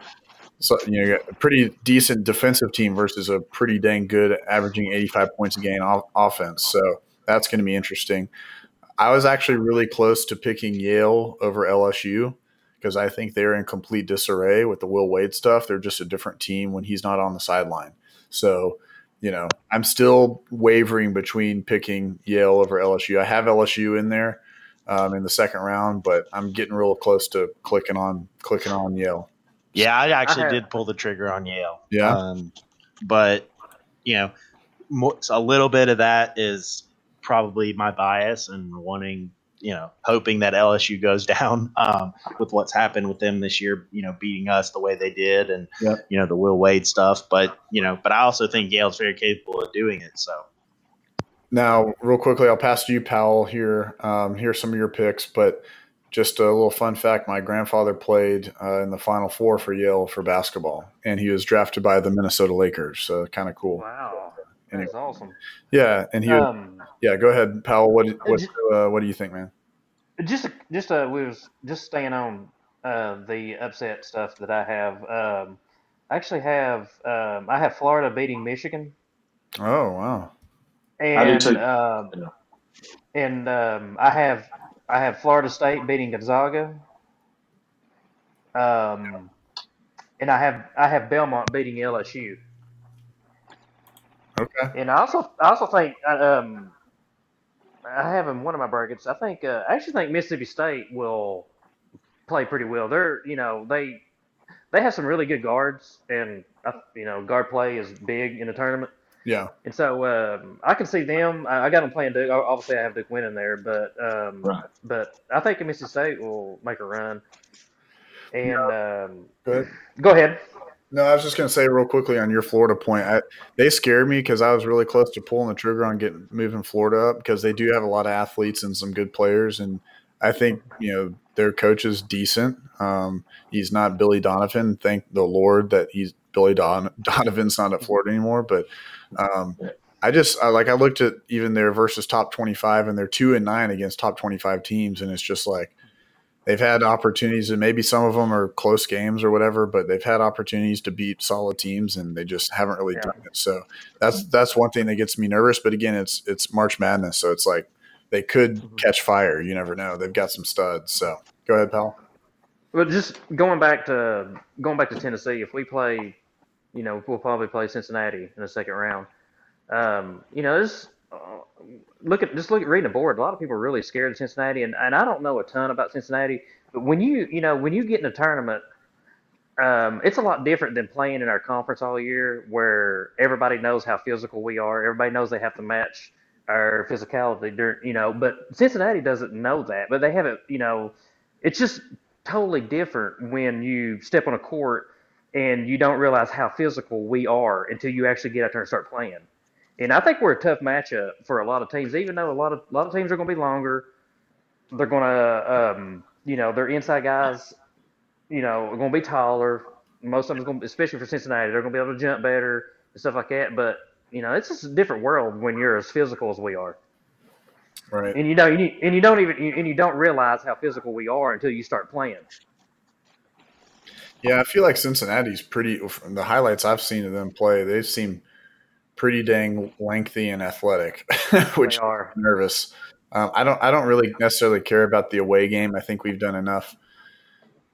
so you know a pretty decent defensive team versus a pretty dang good averaging 85 points a game off- offense. So that's going to be interesting. I was actually really close to picking Yale over LSU because I think they're in complete disarray with the Will Wade stuff. They're just a different team when he's not on the sideline. So you know, I'm still wavering between picking Yale over LSU. I have LSU in there um, in the second round, but I'm getting real close to clicking on clicking on Yale. Yeah, I actually I did pull the trigger on Yale. Yeah, um, but you know, more, a little bit of that is probably my bias and wanting you know, hoping that LSU goes [laughs] down um, with what's happened with them this year, you know, beating us the way they did and, yep. you know, the Will Wade stuff. But, you know, but I also think Yale's very capable of doing it. So. Now, real quickly, I'll pass to you, Powell, here. Um, here's some of your picks, but just a little fun fact my grandfather played uh, in the Final Four for Yale for basketball, and he was drafted by the Minnesota Lakers. So kind of cool. Wow. Anyway. That's awesome. Yeah, and he. Um, yeah, go ahead, Powell. What what just, uh, what do you think, man? Just just uh, we was just staying on uh, the upset stuff that I have. Um, I actually have um, I have Florida beating Michigan. Oh wow! And, I do too. Um, yeah. And um, I have I have Florida State beating Gonzaga. Um, and I have I have Belmont beating LSU. Okay. And I also I also think um, I have in one of my brackets. I think uh, I actually think Mississippi State will play pretty well. They're you know they they have some really good guards, and uh, you know guard play is big in the tournament. Yeah. And so um, I can see them. I, I, got them playing Duke. Obviously, I have Duke winning there, but um, right. but I think Mississippi State will make a run. And um, go, go ahead. No, I was just going to say real quickly on your Florida point. I, they scared me because I was really close to pulling the trigger on getting moving Florida up because they do have a lot of athletes and some good players, and I think you know their coach is decent. Um, he's not Billy Donovan. Thank the Lord that he's Billy Don, [laughs] Donovan's not at Florida anymore. But um, I just I, like I looked at even their versus top twenty five, and they're two and nine against top twenty five teams, and it's just like they've had opportunities, and maybe some of them are close games or whatever, but they've had opportunities to beat solid teams, and they just haven't really yeah. done it. So that's that's one thing that gets me nervous. But again, it's it's March Madness, so it's like they could mm-hmm. catch fire. You never know. They've got some studs. So go ahead, pal. Well, just going back to going back to Tennessee, if we play, you know, we'll probably play Cincinnati in the second round. Um, you know, this uh, look at just look at reading the board. A lot of people are really scared of Cincinnati, and, and I don't know a ton about Cincinnati. But when you you know when you get in a tournament, um, it's a lot different than playing in our conference all year, where everybody knows how physical we are. Everybody knows they have to match our physicality. During, you know, but Cincinnati doesn't know that. But they haven't. You know, it's just totally different when you step on a court and you don't realize how physical we are until you actually get out there and start playing. And I think we're a tough matchup for a lot of teams, even though a lot of a lot of teams are going to be longer. They're going to, um, you know, their inside guys, you know, are going to be taller. Most of them, going to, especially for Cincinnati, they're going to be able to jump better and stuff like that. But you know, it's just a different world when you're as physical as we are. Right. And you know, you, and you don't even, and you don't realize how physical we are until you start playing. Yeah, I feel like Cincinnati's pretty. The highlights I've seen of them play, they seem pretty dang lengthy and athletic, [laughs] which are nervous. Um, I don't I don't really necessarily care about the away game. I think we've done enough,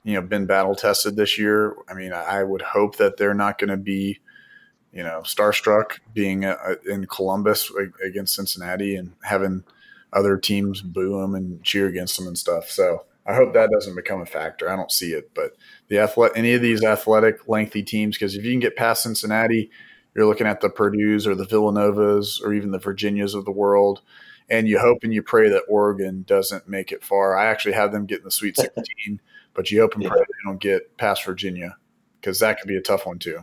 you know, been battle tested this year. I mean, I would hope that they're not going to be, you know, starstruck being uh, in Columbus against Cincinnati and having other teams boo them and cheer against them and stuff. So I hope that doesn't become a factor. I don't see it, but the athletic, any of these athletic, lengthy teams, because if you can get past Cincinnati you're looking at the Purdue's or the Villanovas or even the Virginias of the world, and you hope and you pray that Oregon doesn't make it far. I actually have them get in the Sweet [laughs] 16, but you hope and pray they don't get past Virginia because that could be a tough one too.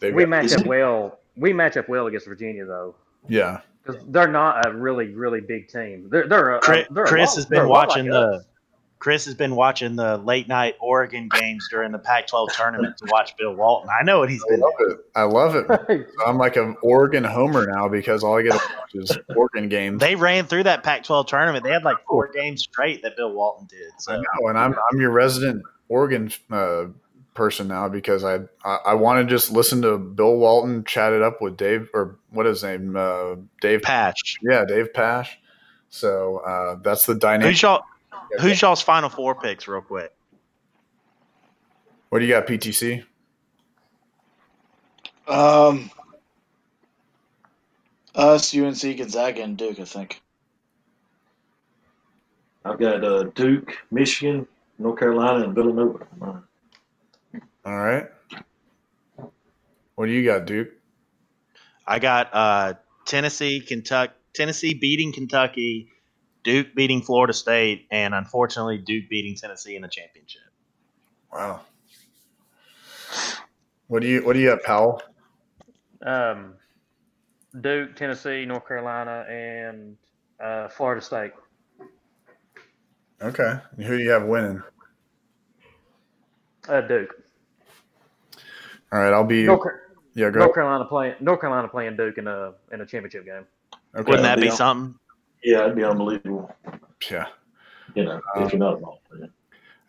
They've we match up well. We match up well against Virginia though. Yeah, because they're not a really really big team. They're they're a, Chris, they're Chris has been watching like the. Us. Chris has been watching the late night Oregon games during the Pac-12 tournament to watch Bill Walton. I know what he's been. I love doing. it. I love it. [laughs] I'm like an Oregon homer now because all I get to watch is Oregon games. They ran through that Pac-12 tournament. They had like four games straight that Bill Walton did. So. I know, and I'm I'm your resident Oregon uh, person now because I, I, I want to just listen to Bill Walton chat it up with Dave or what is his name uh, Dave Pasch. Yeah, Dave Pasch. So uh, that's the dynamic. Who's y'all? Who's y'all's final four picks, real quick? What do you got, PTC? Um, us, UNC, Gonzaga, and Duke. I think. I've got uh, Duke, Michigan, North Carolina, and Villanova. All right. What do you got, Duke? I got uh, Tennessee, Kentucky, Tennessee beating Kentucky, Duke beating Florida State, and unfortunately Duke beating Tennessee in the championship. Wow. What do you What do you have, Powell? Um, Duke, Tennessee, North Carolina, and uh, Florida State. Okay. Who do you have winning? Uh, Duke. All right, I'll be. North, yeah, go North Carolina playing North Carolina playing Duke in a in a championship game. Okay. Wouldn't that be something? Yeah, it'd be unbelievable. Yeah. You know, uh, if you're not involved.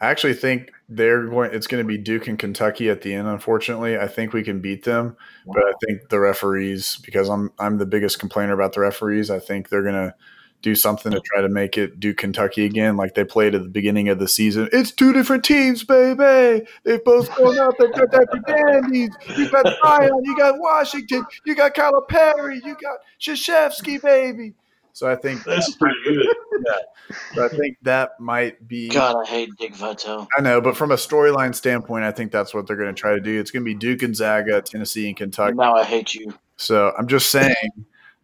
I actually think they're going. It's going to be Duke and Kentucky at the end. Unfortunately, I think we can beat them, but I think the referees, because I'm I'm the biggest complainer about the referees. I think they're going to do something to try to make it Duke Kentucky again, like they played at the beginning of the season. It's two different teams, baby. They've both gone out. They've got that dandies. You got Zion. You got Washington. You got Calipari. You got Krzyzewski, baby. So I think that's pretty good. Yeah. So I think that might be. God, I hate Dick Vitale. I know, but from a storyline standpoint, I think that's what they're going to try to do. It's going to be Duke and Zaga, Tennessee and Kentucky. Now I hate you. So I'm just saying,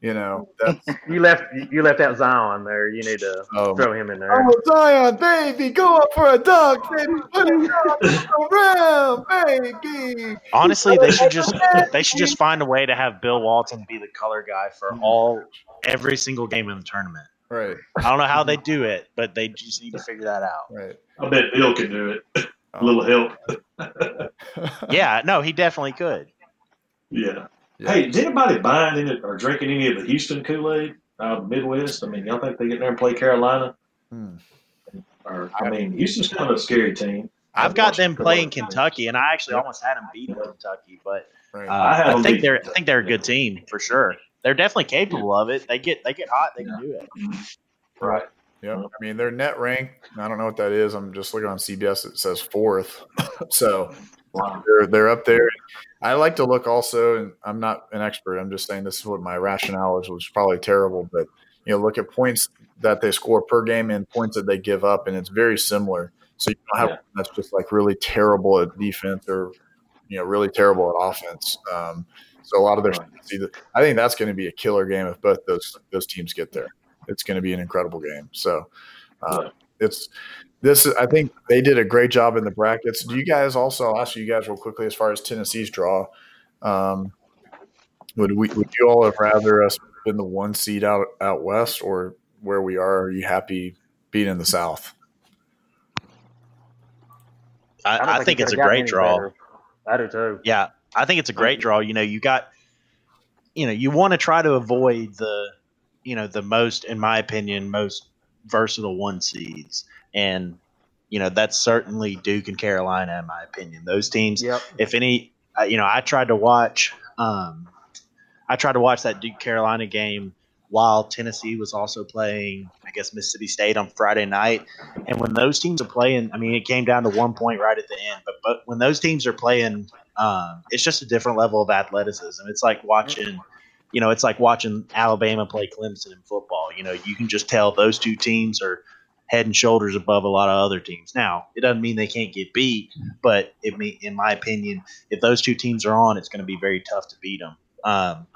you know, [laughs] you left you left out Zion there. You need to oh, throw him in there. Oh, Zion, baby, go up for a dunk, baby, put it around, baby. Honestly, they should just they should just find a way to have Bill Walton be the color guy for all every single game in the tournament. Right. I don't know how they [laughs] do it, but they just need to figure that out. Right. I bet Bill can do it. [laughs] A little help. [laughs] yeah, no, he definitely could. Yeah. yeah. Hey, is anybody buying any or drinking any of the Houston Kool Aid out of the Midwest? I mean, y'all think they get there and play Carolina? Hmm. Or I mean, Houston's kind of a scary team. I've got them playing Kentucky, and I actually almost had them beat Kentucky, but uh, I, I think they're I think they're a good team for sure they're definitely capable of it. They get they get hot, they can do it. Right. Yeah, I mean their net rank. I don't know what that is. I'm just looking on CBS. It says fourth, [laughs] so wow. they're they're up there. I like to look also, and I'm not an expert. I'm just saying this is what my rationale is, which is probably terrible. But you know, look at points that they score per game and points that they give up, and it's very similar. So you don't have yeah. that's just like really terrible at defense or you know really terrible at offense. Um, so a lot of their, I think that's going to be a killer game if both those those teams get there. It's going to be an incredible game. So uh, yeah. it's this. I think they did a great job in the brackets. Do you guys also? I'll ask you guys real quickly as far as Tennessee's draw. Um, would we? Would you all have rather us been the one seed out out west or where we are? Are you happy being in the south? I, I, I think, think it's a great draw. Better. I do too. Yeah, I think it's a great draw. You know, you got, you know, you want to try to avoid the, you know, the most, in my opinion, most versatile one seeds, and you know that's certainly Duke and Carolina, in my opinion. Those teams, yep. if any, you know, I tried to watch, um, I tried to watch that Duke Carolina game while Tennessee was also playing, I guess, Mississippi State on Friday night. And when those teams are playing, I mean, it came down to one point right at the end. But but when those teams are playing um, it's just a different level of athleticism. It's like watching, you know, it's like watching Alabama play Clemson in football. You know, you can just tell those two teams are head and shoulders above a lot of other teams. Now, it doesn't mean they can't get beat, but it me, in my opinion, if those two teams are on, it's going to be very tough to beat them. Um,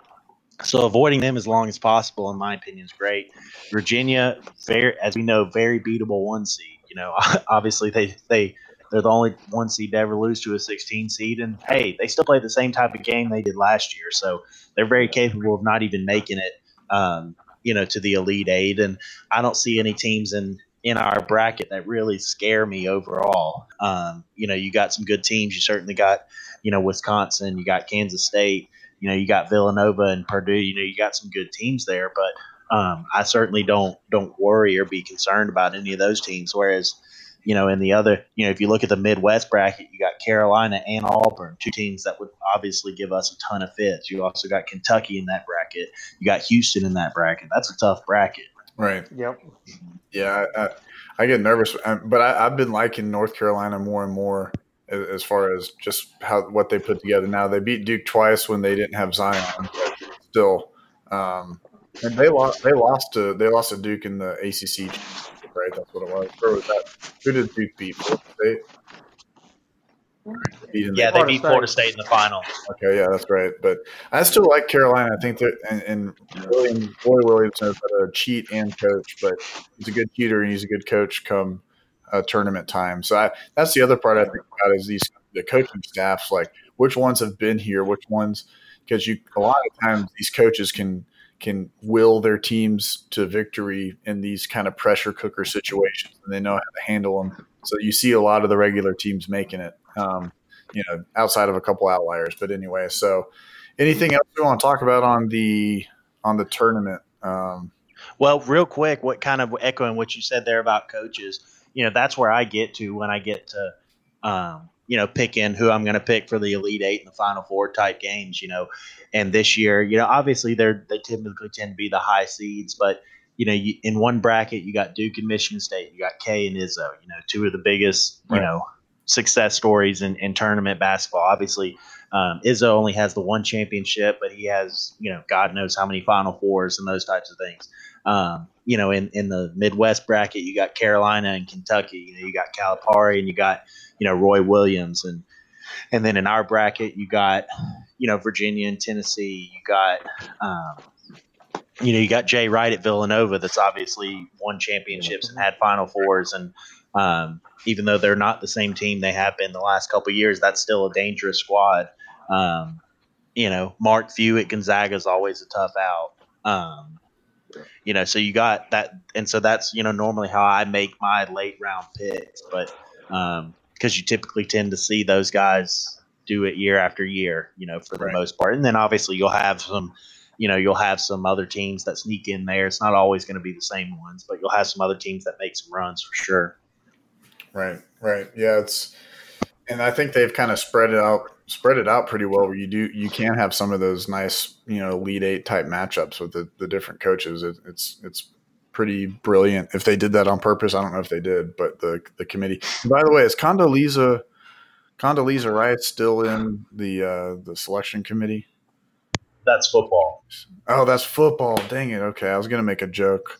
so avoiding them as long as possible, in my opinion, is great. Virginia, very as we know, very beatable one seed. You know, [laughs] obviously they they they're the only one seed to ever lose to a 16 seed, and hey, they still play the same type of game they did last year, so they're very capable of not even making it, um, you know, to the Elite Eight. And I don't see any teams in in our bracket that really scare me overall. Um, you know, you got some good teams. You certainly got, you know, Wisconsin. You got Kansas State. You know, you got Villanova and Purdue. You know, you got some good teams there, but um, I certainly don't don't worry or be concerned about any of those teams. Whereas you know, in the other, you know, if you look at the Midwest bracket, you got Carolina and Auburn, two teams that would obviously give us a ton of fits. You also got Kentucky in that bracket. You got Houston in that bracket. That's a tough bracket. Right. Yep. Yeah, I, I get nervous, um, but I, have been liking North Carolina more and more as far as just how what they put together. Now they beat Duke twice when they didn't have Zion, still, um, and they lost. They lost to they lost to Duke in the ACC right? That's what it was. Where was that? Who did Duke beat? Florida State. yeah, they beat Florida State in the final. Okay, yeah, that's right. But I still like Carolina. I think that and, and William Roy Williams knows how to cheat and coach, but he's a good cheater and he's a good coach come uh, tournament time. So I, that's the other part I think about is these the coaching staffs. Like which ones have been here, which ones because you a lot of times these coaches can can will their teams to victory in these kind of pressure cooker situations, and they know how to handle them. So you see a lot of the regular teams making it, um, you know, outside of a couple outliers. But anyway, so anything else you want to talk about on the on the tournament? Um, well, real quick, what kind of echoing what you said there about coaches? you know that's where I get to when I get to um, you know picking who I'm going to pick for the Elite Eight and the Final Four type games. You know, and this year, you know, obviously they're they typically tend to be the high seeds, but you know, you, in one bracket you got Duke and Michigan State, you got K and Izzo, you know, two of the biggest you know success stories in, in tournament basketball. Obviously, um, Izzo only has the one championship, but he has, you know, God knows how many Final Fours and those types of things. Um, you know, in, in the Midwest bracket, you got Carolina and Kentucky. You know, you got Calipari and you got, you know, Roy Williams, and and then in our bracket, you got, you know, Virginia and Tennessee. You got, um, you know, you got Jay Wright at Villanova. That's obviously won championships and had Final Fours, and um, even though they're not the same team they have been the last couple years, that's still a dangerous squad. Um, you know, Mark Few at Gonzaga is always a tough out. Um, you know, so you got that, and so that's you know normally how I make my late round picks, but because um, you typically tend to see those guys do it year after year, you know, for the right. most part, and then obviously you'll have some, you know, you'll have some other teams that sneak in there. It's not always going to be the same ones, but you'll have some other teams that make some runs for sure. Right, right, yeah, it's, and I think they've kind of spread it out spread it out pretty well where you do you can have some of those nice you know lead eight type matchups with the, the different coaches. It, it's it's pretty brilliant. If they did that on purpose i don't know if they did but the the committee and by the way is condoleezza condoleezza rice still in the uh the selection committee? That's football. Oh that's football. Dang it. Okay. I was gonna make a joke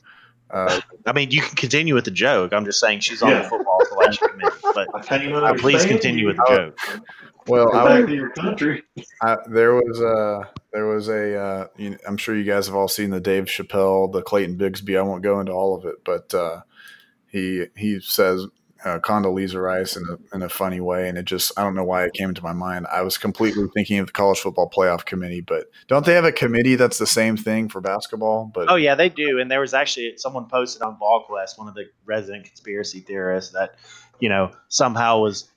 uh, I mean, you can continue with the joke. I'm just saying she's on yeah. the football selection committee, but [laughs] uh, please continue with the joke. Well, I, to your country. I, there was a there was a uh, you know, I'm sure you guys have all seen the Dave Chappelle, the Clayton Bigsby. I won't go into all of it, but uh, he he says uh, Condoleezza Rice in a, in a funny way, and it just I don't know why it came to my mind. I was completely thinking of the college football playoff committee, but don't they have a committee that's the same thing for basketball? But oh yeah, they do. And there was actually someone posted on VolQuest, one of the resident conspiracy theorists, that you know somehow was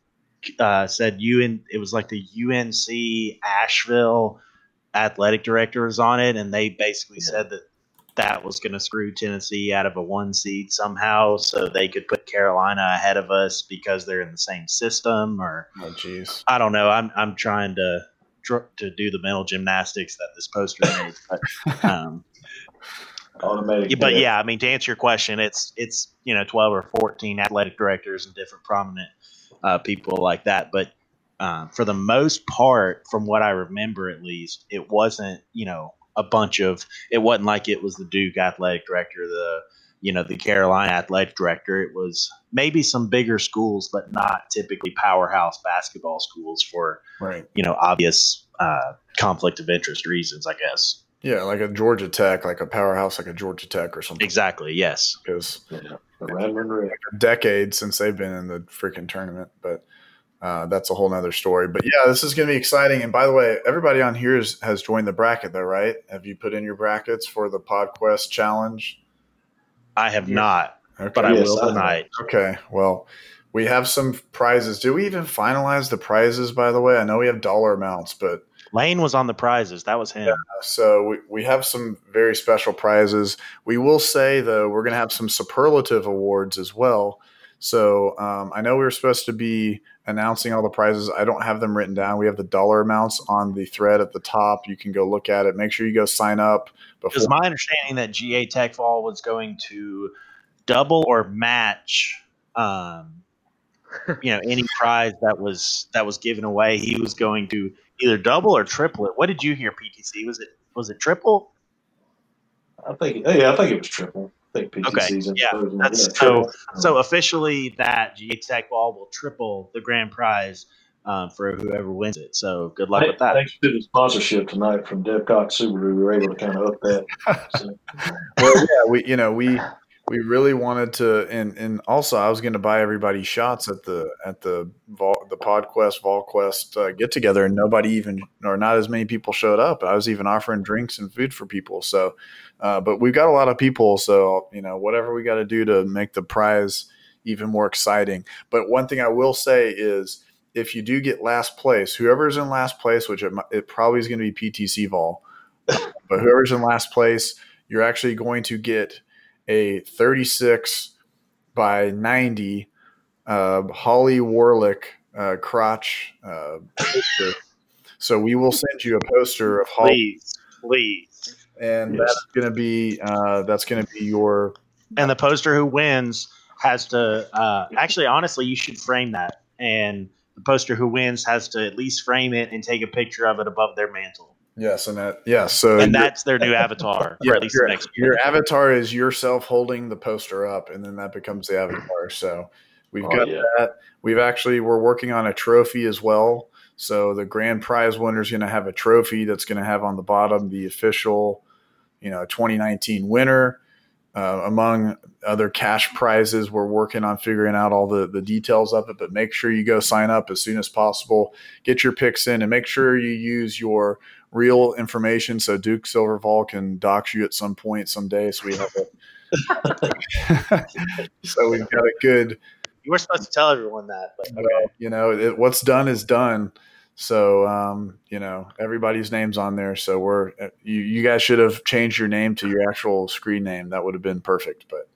uh, said UN. It was like the UNC Asheville athletic director was on it, and they basically yeah. said that that was going to screw Tennessee out of a one seed somehow, so they could put Carolina ahead of us because they're in the same system. Or oh, jeez, I don't know. I'm I'm trying to to do the mental gymnastics that this poster made, but. [laughs] Um, Automatic. But yeah, I mean, to answer your question, it's it's you know twelve or fourteen athletic directors and different prominent uh, people like that. But uh, for the most part, from what I remember at least, it wasn't, you know, a bunch of, it wasn't like it was the Duke athletic director, the, you know, the Carolina athletic director. It was maybe some bigger schools, but not typically powerhouse basketball schools for, right. you know, obvious uh, conflict of interest reasons, I guess. Yeah, like a Georgia Tech, like a powerhouse, like a Georgia Tech or something. Exactly. Yes. Because yeah, a decade since they've been in the freaking tournament, but uh, that's a whole nother story. But yeah, this is going to be exciting. And by the way, everybody on here is, has joined the bracket, though, right? Have you put in your brackets for the PodQuest challenge? I have yeah. not, okay. but I yes, will tonight. Okay. Well, we have some prizes. Do we even finalize the prizes? By the way, I know we have dollar amounts, but Lane was on the prizes. That was him. Yeah, so we, we have some very special prizes. We will say, though, we're going to have some superlative awards as well. So um, I know we were supposed to be announcing all the prizes. I don't have them written down. We have the dollar amounts on the thread at the top. You can go look at it. Make sure you go sign up. Before. It's my understanding that GA Tech Vol was going to double or match um, you know any [laughs] prize that was that was given away he was going to either double or triple it. What did you hear, PTC? Was it was it triple? I think yeah, I think it was triple. I think PTC's okay. yeah, that's so so officially that GA Tech Vol will triple the grand prize um, for whoever wins it. So good luck with that. Thanks to the sponsorship tonight from Devcock Subaru, we were able to kind of up that. So. [laughs] well, yeah, we you know we we really wanted to and and also I was going to buy everybody shots at the at the the PodQuest VolQuest uh, get together and nobody even or not as many people showed up. I was even offering drinks and food for people. So, uh, but we've got a lot of people. So you know whatever we got to do to make the prize even more exciting. But one thing I will say is if you do get last place, whoever's in last place, which it, it probably is going to be PTC Vol, but whoever's in last place, you're actually going to get a 36 by 90 uh, Holly Warlick uh, crotch uh, poster. so we will send you a poster of Holly. Please, please. And yes. that's going to be uh, that's going to be your. And the poster who wins has to uh, actually, honestly, you should frame that. And the poster who wins has to at least frame it and take a picture of it above their mantle. Yes, and that yes, so and that's their new avatar. [laughs] yeah, your, your avatar is yourself holding the poster up, and then that becomes the avatar. So we've oh, got yeah. that. We've actually we're working on a trophy as well. So the grand prize winner is going to have a trophy that's going to have on the bottom the official, you know, 2019 winner. Uh, among other cash prizes, we're working on figuring out all the, the details of it, but make sure you go sign up as soon as possible. Get your picks in and make sure you use your real information so Duke Silverval can dox you at some point someday. So we have a, [laughs] so we've got a good. You were supposed to tell everyone that, but okay. well, you know, it, what's done is done. So um, you know, everybody's name's on there. So we're you, you guys should have changed your name to your actual screen name. That would have been perfect, but.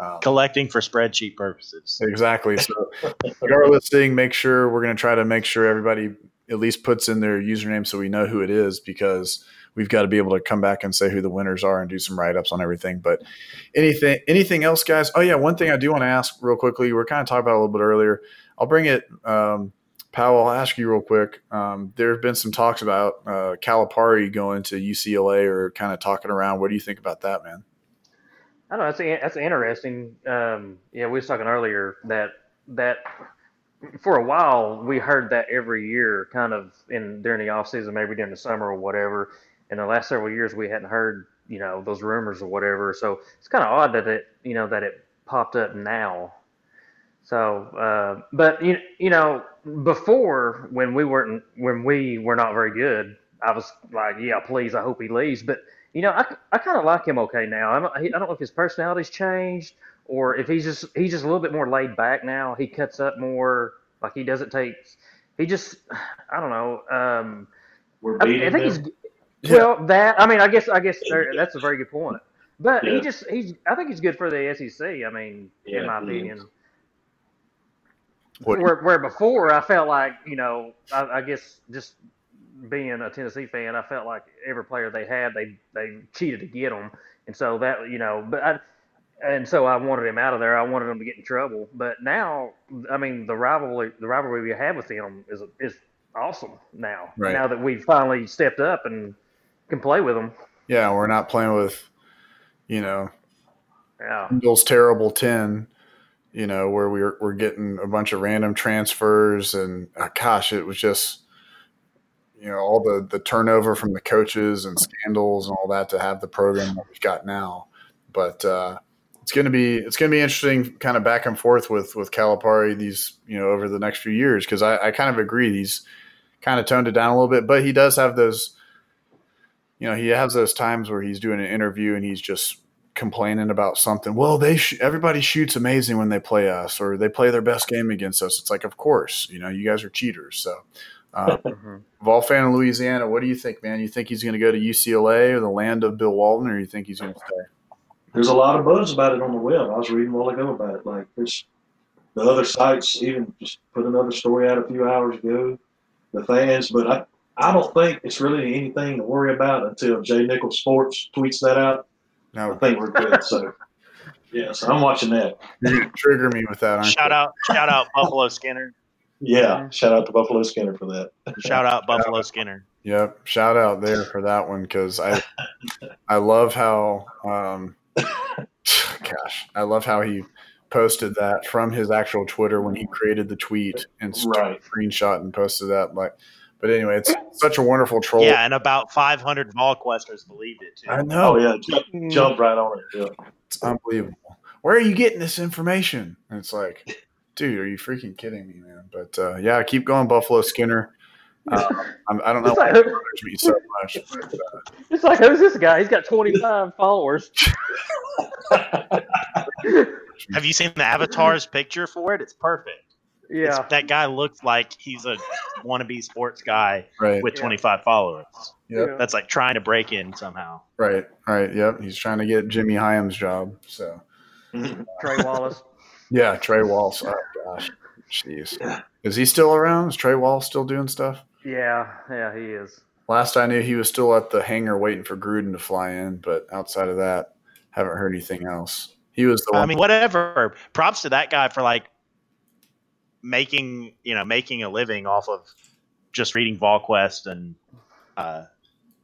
Um, collecting for spreadsheet purposes. Exactly. So, if you are listening, make sure we're going to try to make sure everybody at least puts in their username so we know who it is because we've got to be able to come back and say who the winners are and do some write ups on everything. But anything, anything else, guys? Oh yeah, one thing I do want to ask real quickly. We are kind of talking about a little bit earlier. I'll bring it. Um, Powell, I'll ask you real quick. Um, there have been some talks about uh, Calipari going to UCLA or kind of talking around. What do you think about that, man? I don't know. That's that's interesting. Um, yeah, we was talking earlier that that for a while we heard that every year, kind of in during the off season, maybe during the summer or whatever. In the last several years, we hadn't heard you know those rumors or whatever. So it's kind of odd that it you know that it popped up now. So, uh, but you you know before when we weren't when we were not very good, I was like, yeah, please, I hope he leaves. But you know, I, I kind of like him okay now. I don't, I don't know if his personality's changed or if he's just he's just a little bit more laid back now. He cuts up more. Like he doesn't take. He just [sighs] I don't know. Um, We're beating I, I think him. he's well that I mean I guess I guess that's a very good point. But yeah. he just he's I think he's good for the SEC. I mean, yeah, in my opinion. Where, where before I felt like you know I, I guess just being a Tennessee fan, I felt like every player they had they they cheated to get them, and so that you know, but I and so I wanted him out of there. I wanted him to get in trouble. But now, I mean, the rivalry the rivalry we have with him is is awesome now. Right. Now that we've finally stepped up and can play with them. Yeah, we're not playing with, you know, yeah, Bill's terrible ten. You know, where we're we're getting a bunch of random transfers and uh, gosh, it was just you know all the the turnover from the coaches and scandals and all that to have the program that we've got now. But uh, it's going to be it's going to be interesting, kind of back and forth with with Calipari these you know over the next few years because I, I kind of agree he's kind of toned it down a little bit, but he does have those you know he has those times where he's doing an interview and he's just complaining about something. Well, they sh- everybody shoots amazing when they play us, or they play their best game against us. It's like, of course, you know, you guys are cheaters. So, uh, [laughs] mm-hmm. Vol fan in Louisiana, what do you think, man? You think he's going to go to UCLA or the land of Bill Walton, or you think he's going to stay? There's a lot of buzz about it on the web. I was reading a while ago about it. Like there's the other sites even just put another story out a few hours ago. The fans, but I I don't think it's really anything to worry about until Jay Nichols Sports tweets that out. No, I think we're good. so. [laughs] Yeah, so I'm watching that. You trigger me with that. Shout you? out, shout out Buffalo Skinner. Yeah, shout out to Buffalo Skinner for that. Shout out Buffalo Skinner. Yep, shout out there for that one because I [laughs] I love how um, [laughs] gosh, I love how he posted that from his actual Twitter when he created the tweet and right. screenshot and posted that. Like, but anyway, it's such a wonderful troll. Yeah, and about 500 VolQuesters believed it too. I know. Oh yeah, jump, jump right on it. Yeah. It's unbelievable. Where are you getting this information? And it's like, dude, are you freaking kidding me, man? But uh, yeah, keep going, Buffalo Skinner. Uh, I don't know why like, bothers me so much. [laughs] But, uh, it's like, who's this guy? He's got 25 [laughs] followers. [laughs] Have you seen the avatar's picture for it? It's perfect. Yeah, it's, that guy looks like he's a wannabe sports guy right. with 25 yeah. followers. Yep. That's like trying to break in somehow. Right, right. Yep. He's trying to get Jimmy Hyams' job. So Trey Wallace. Yeah, Trey Wallace. Oh gosh, jeez. Yeah. Is he still around? Is Trey Wallace still doing stuff? Yeah, yeah, he is. Last I knew, he was still at the hangar waiting for Gruden to fly in. But outside of that, haven't heard anything else. He was the. I mean, whatever. Props to that guy for like making you know making a living off of just reading VolQuest and uh,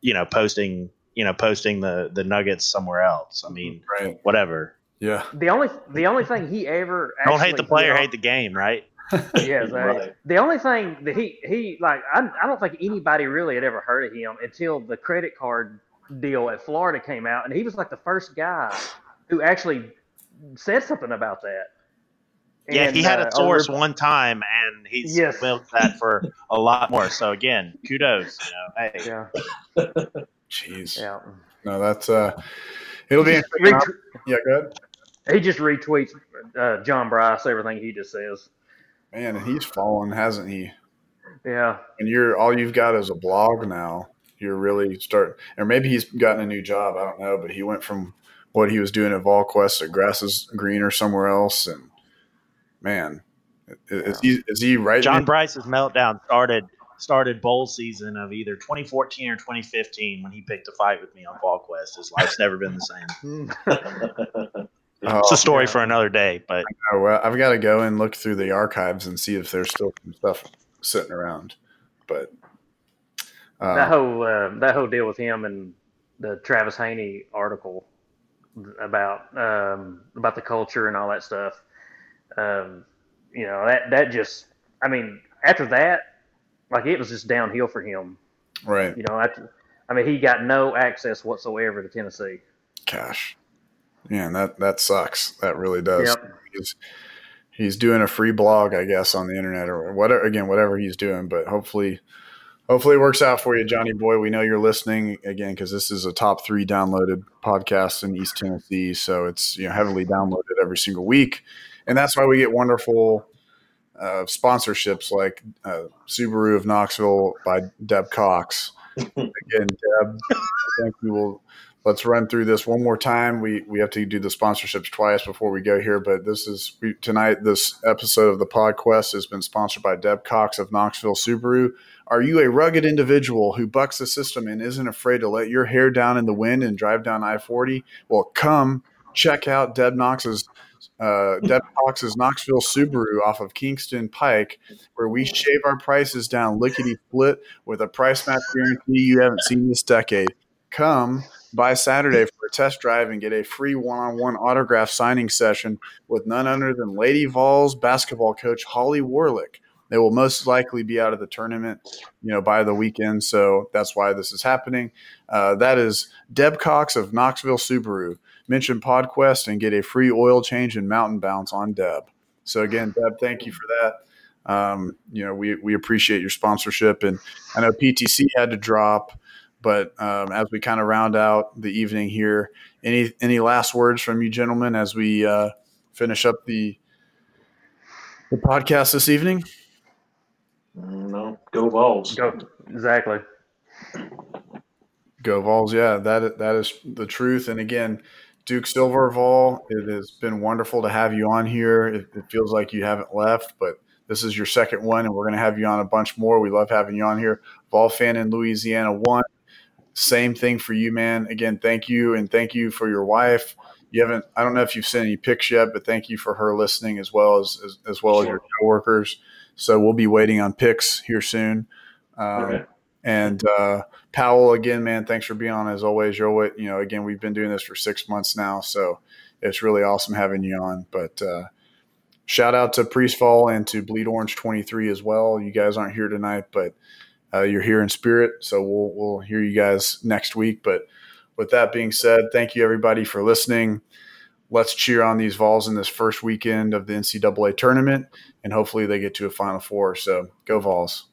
you know posting you know posting the the nuggets somewhere else. I mean, right. whatever. Yeah. The only the only thing he ever don't hate the player, hate the game, right? [laughs] yes, [laughs] right. the only thing that he he like I, I don't think anybody really had ever heard of him until the credit card deal at Florida came out, and he was like the first guy who actually said something about that. Yeah, and, he had a uh, source over, one time, and he's yes. built that for a lot more. So again, kudos. You know, hey. Yeah. [laughs] Jeez. Yeah. No, that's uh, it'll be. Ret- yeah, good. He just retweets uh, John Bryce everything he just says. Man, and he's fallen, hasn't he? Yeah. And you're all you've got is a blog now. You're really start, or maybe he's gotten a new job. I don't know, but he went from what he was doing at VolQuest at Grass is Green or somewhere else, and man, is he is he right? John Brice's meltdown started started bowl season of either 2014 or 2015 when he picked a fight with me on VolQuest. His life's never been the same. [laughs] [laughs] Oh, it's a story yeah. for another day, but well, I've got to go and look through the archives and see if there's still some stuff sitting around. But uh, that whole uh, that whole deal with him and the Travis Haney article about um, about the culture and all that stuff. Um, you know that that just I mean after that, like it was just downhill for him. Right. You know, after, I mean he got no access whatsoever to Tennessee. Cash. Yeah, that that sucks. That really does. Yep. He's he's doing a free blog, I guess, on the internet or whatever. Again, whatever he's doing, but hopefully, hopefully it works out for you, Johnny boy. We know you're listening again because this is a top three downloaded podcast in East Tennessee, so it's you know heavily downloaded every single week, and that's why we get wonderful. Uh, sponsorships like uh, Subaru of Knoxville by Deb Cox. [laughs] Again, Deb, I think we will let's run through this one more time. We we have to do the sponsorships twice before we go here, but this is we, tonight. This episode of the PodQuest has been sponsored by Deb Cox of Knoxville Subaru. Are you a rugged individual who bucks the system and isn't afraid to let your hair down in the wind and drive down I forty? Well, come check out Deb Knox's. Uh, Deb Cox's Knoxville Subaru off of Kingston Pike, where we shave our prices down lickety split with a price match guarantee you haven't seen this decade. Come by Saturday for a test drive and get a free one-on-one autograph signing session with none other than Lady Vols basketball coach Holly Warlick. They will most likely be out of the tournament, you know, by the weekend. So that's why this is happening. Uh, that is Deb Cox of Knoxville Subaru. Mention PodQuest and get a free oil change and mountain bounce on Deb. So again, Deb, thank you for that. Um, you know, we, we appreciate your sponsorship. And I know PTC had to drop. But um, as we kind of round out the evening here, any any last words from you gentlemen as we uh, finish up the the podcast this evening? No, go Vols. Go exactly. Go Vols. Yeah, that that is the truth. And again, Duke Silverval, it has been wonderful to have you on here. It, it feels like you haven't left, but this is your second one, and we're going to have you on a bunch more. We love having you on here. Vol fan in Louisiana one same thing for you, man. Again, thank you, and thank you for your wife. You haven't. I don't know if you've sent any pics yet, but thank you for her listening as well as as, as well as your coworkers. So we'll be waiting on pics here soon. Um, And uh, Powell, again, man, thanks for being on as always. You're you know, again, we've been doing this for six months now, so it's really awesome having you on. But uh, shout out to Priestfall and to Bleed Orange 23 as well. You guys aren't here tonight, but uh, you're here in spirit. So we'll we'll hear you guys next week. But with that being said, thank you everybody for listening. Let's cheer on these Vols in this first weekend of the NCAA tournament, and hopefully they get to a Final Four. So go Vols.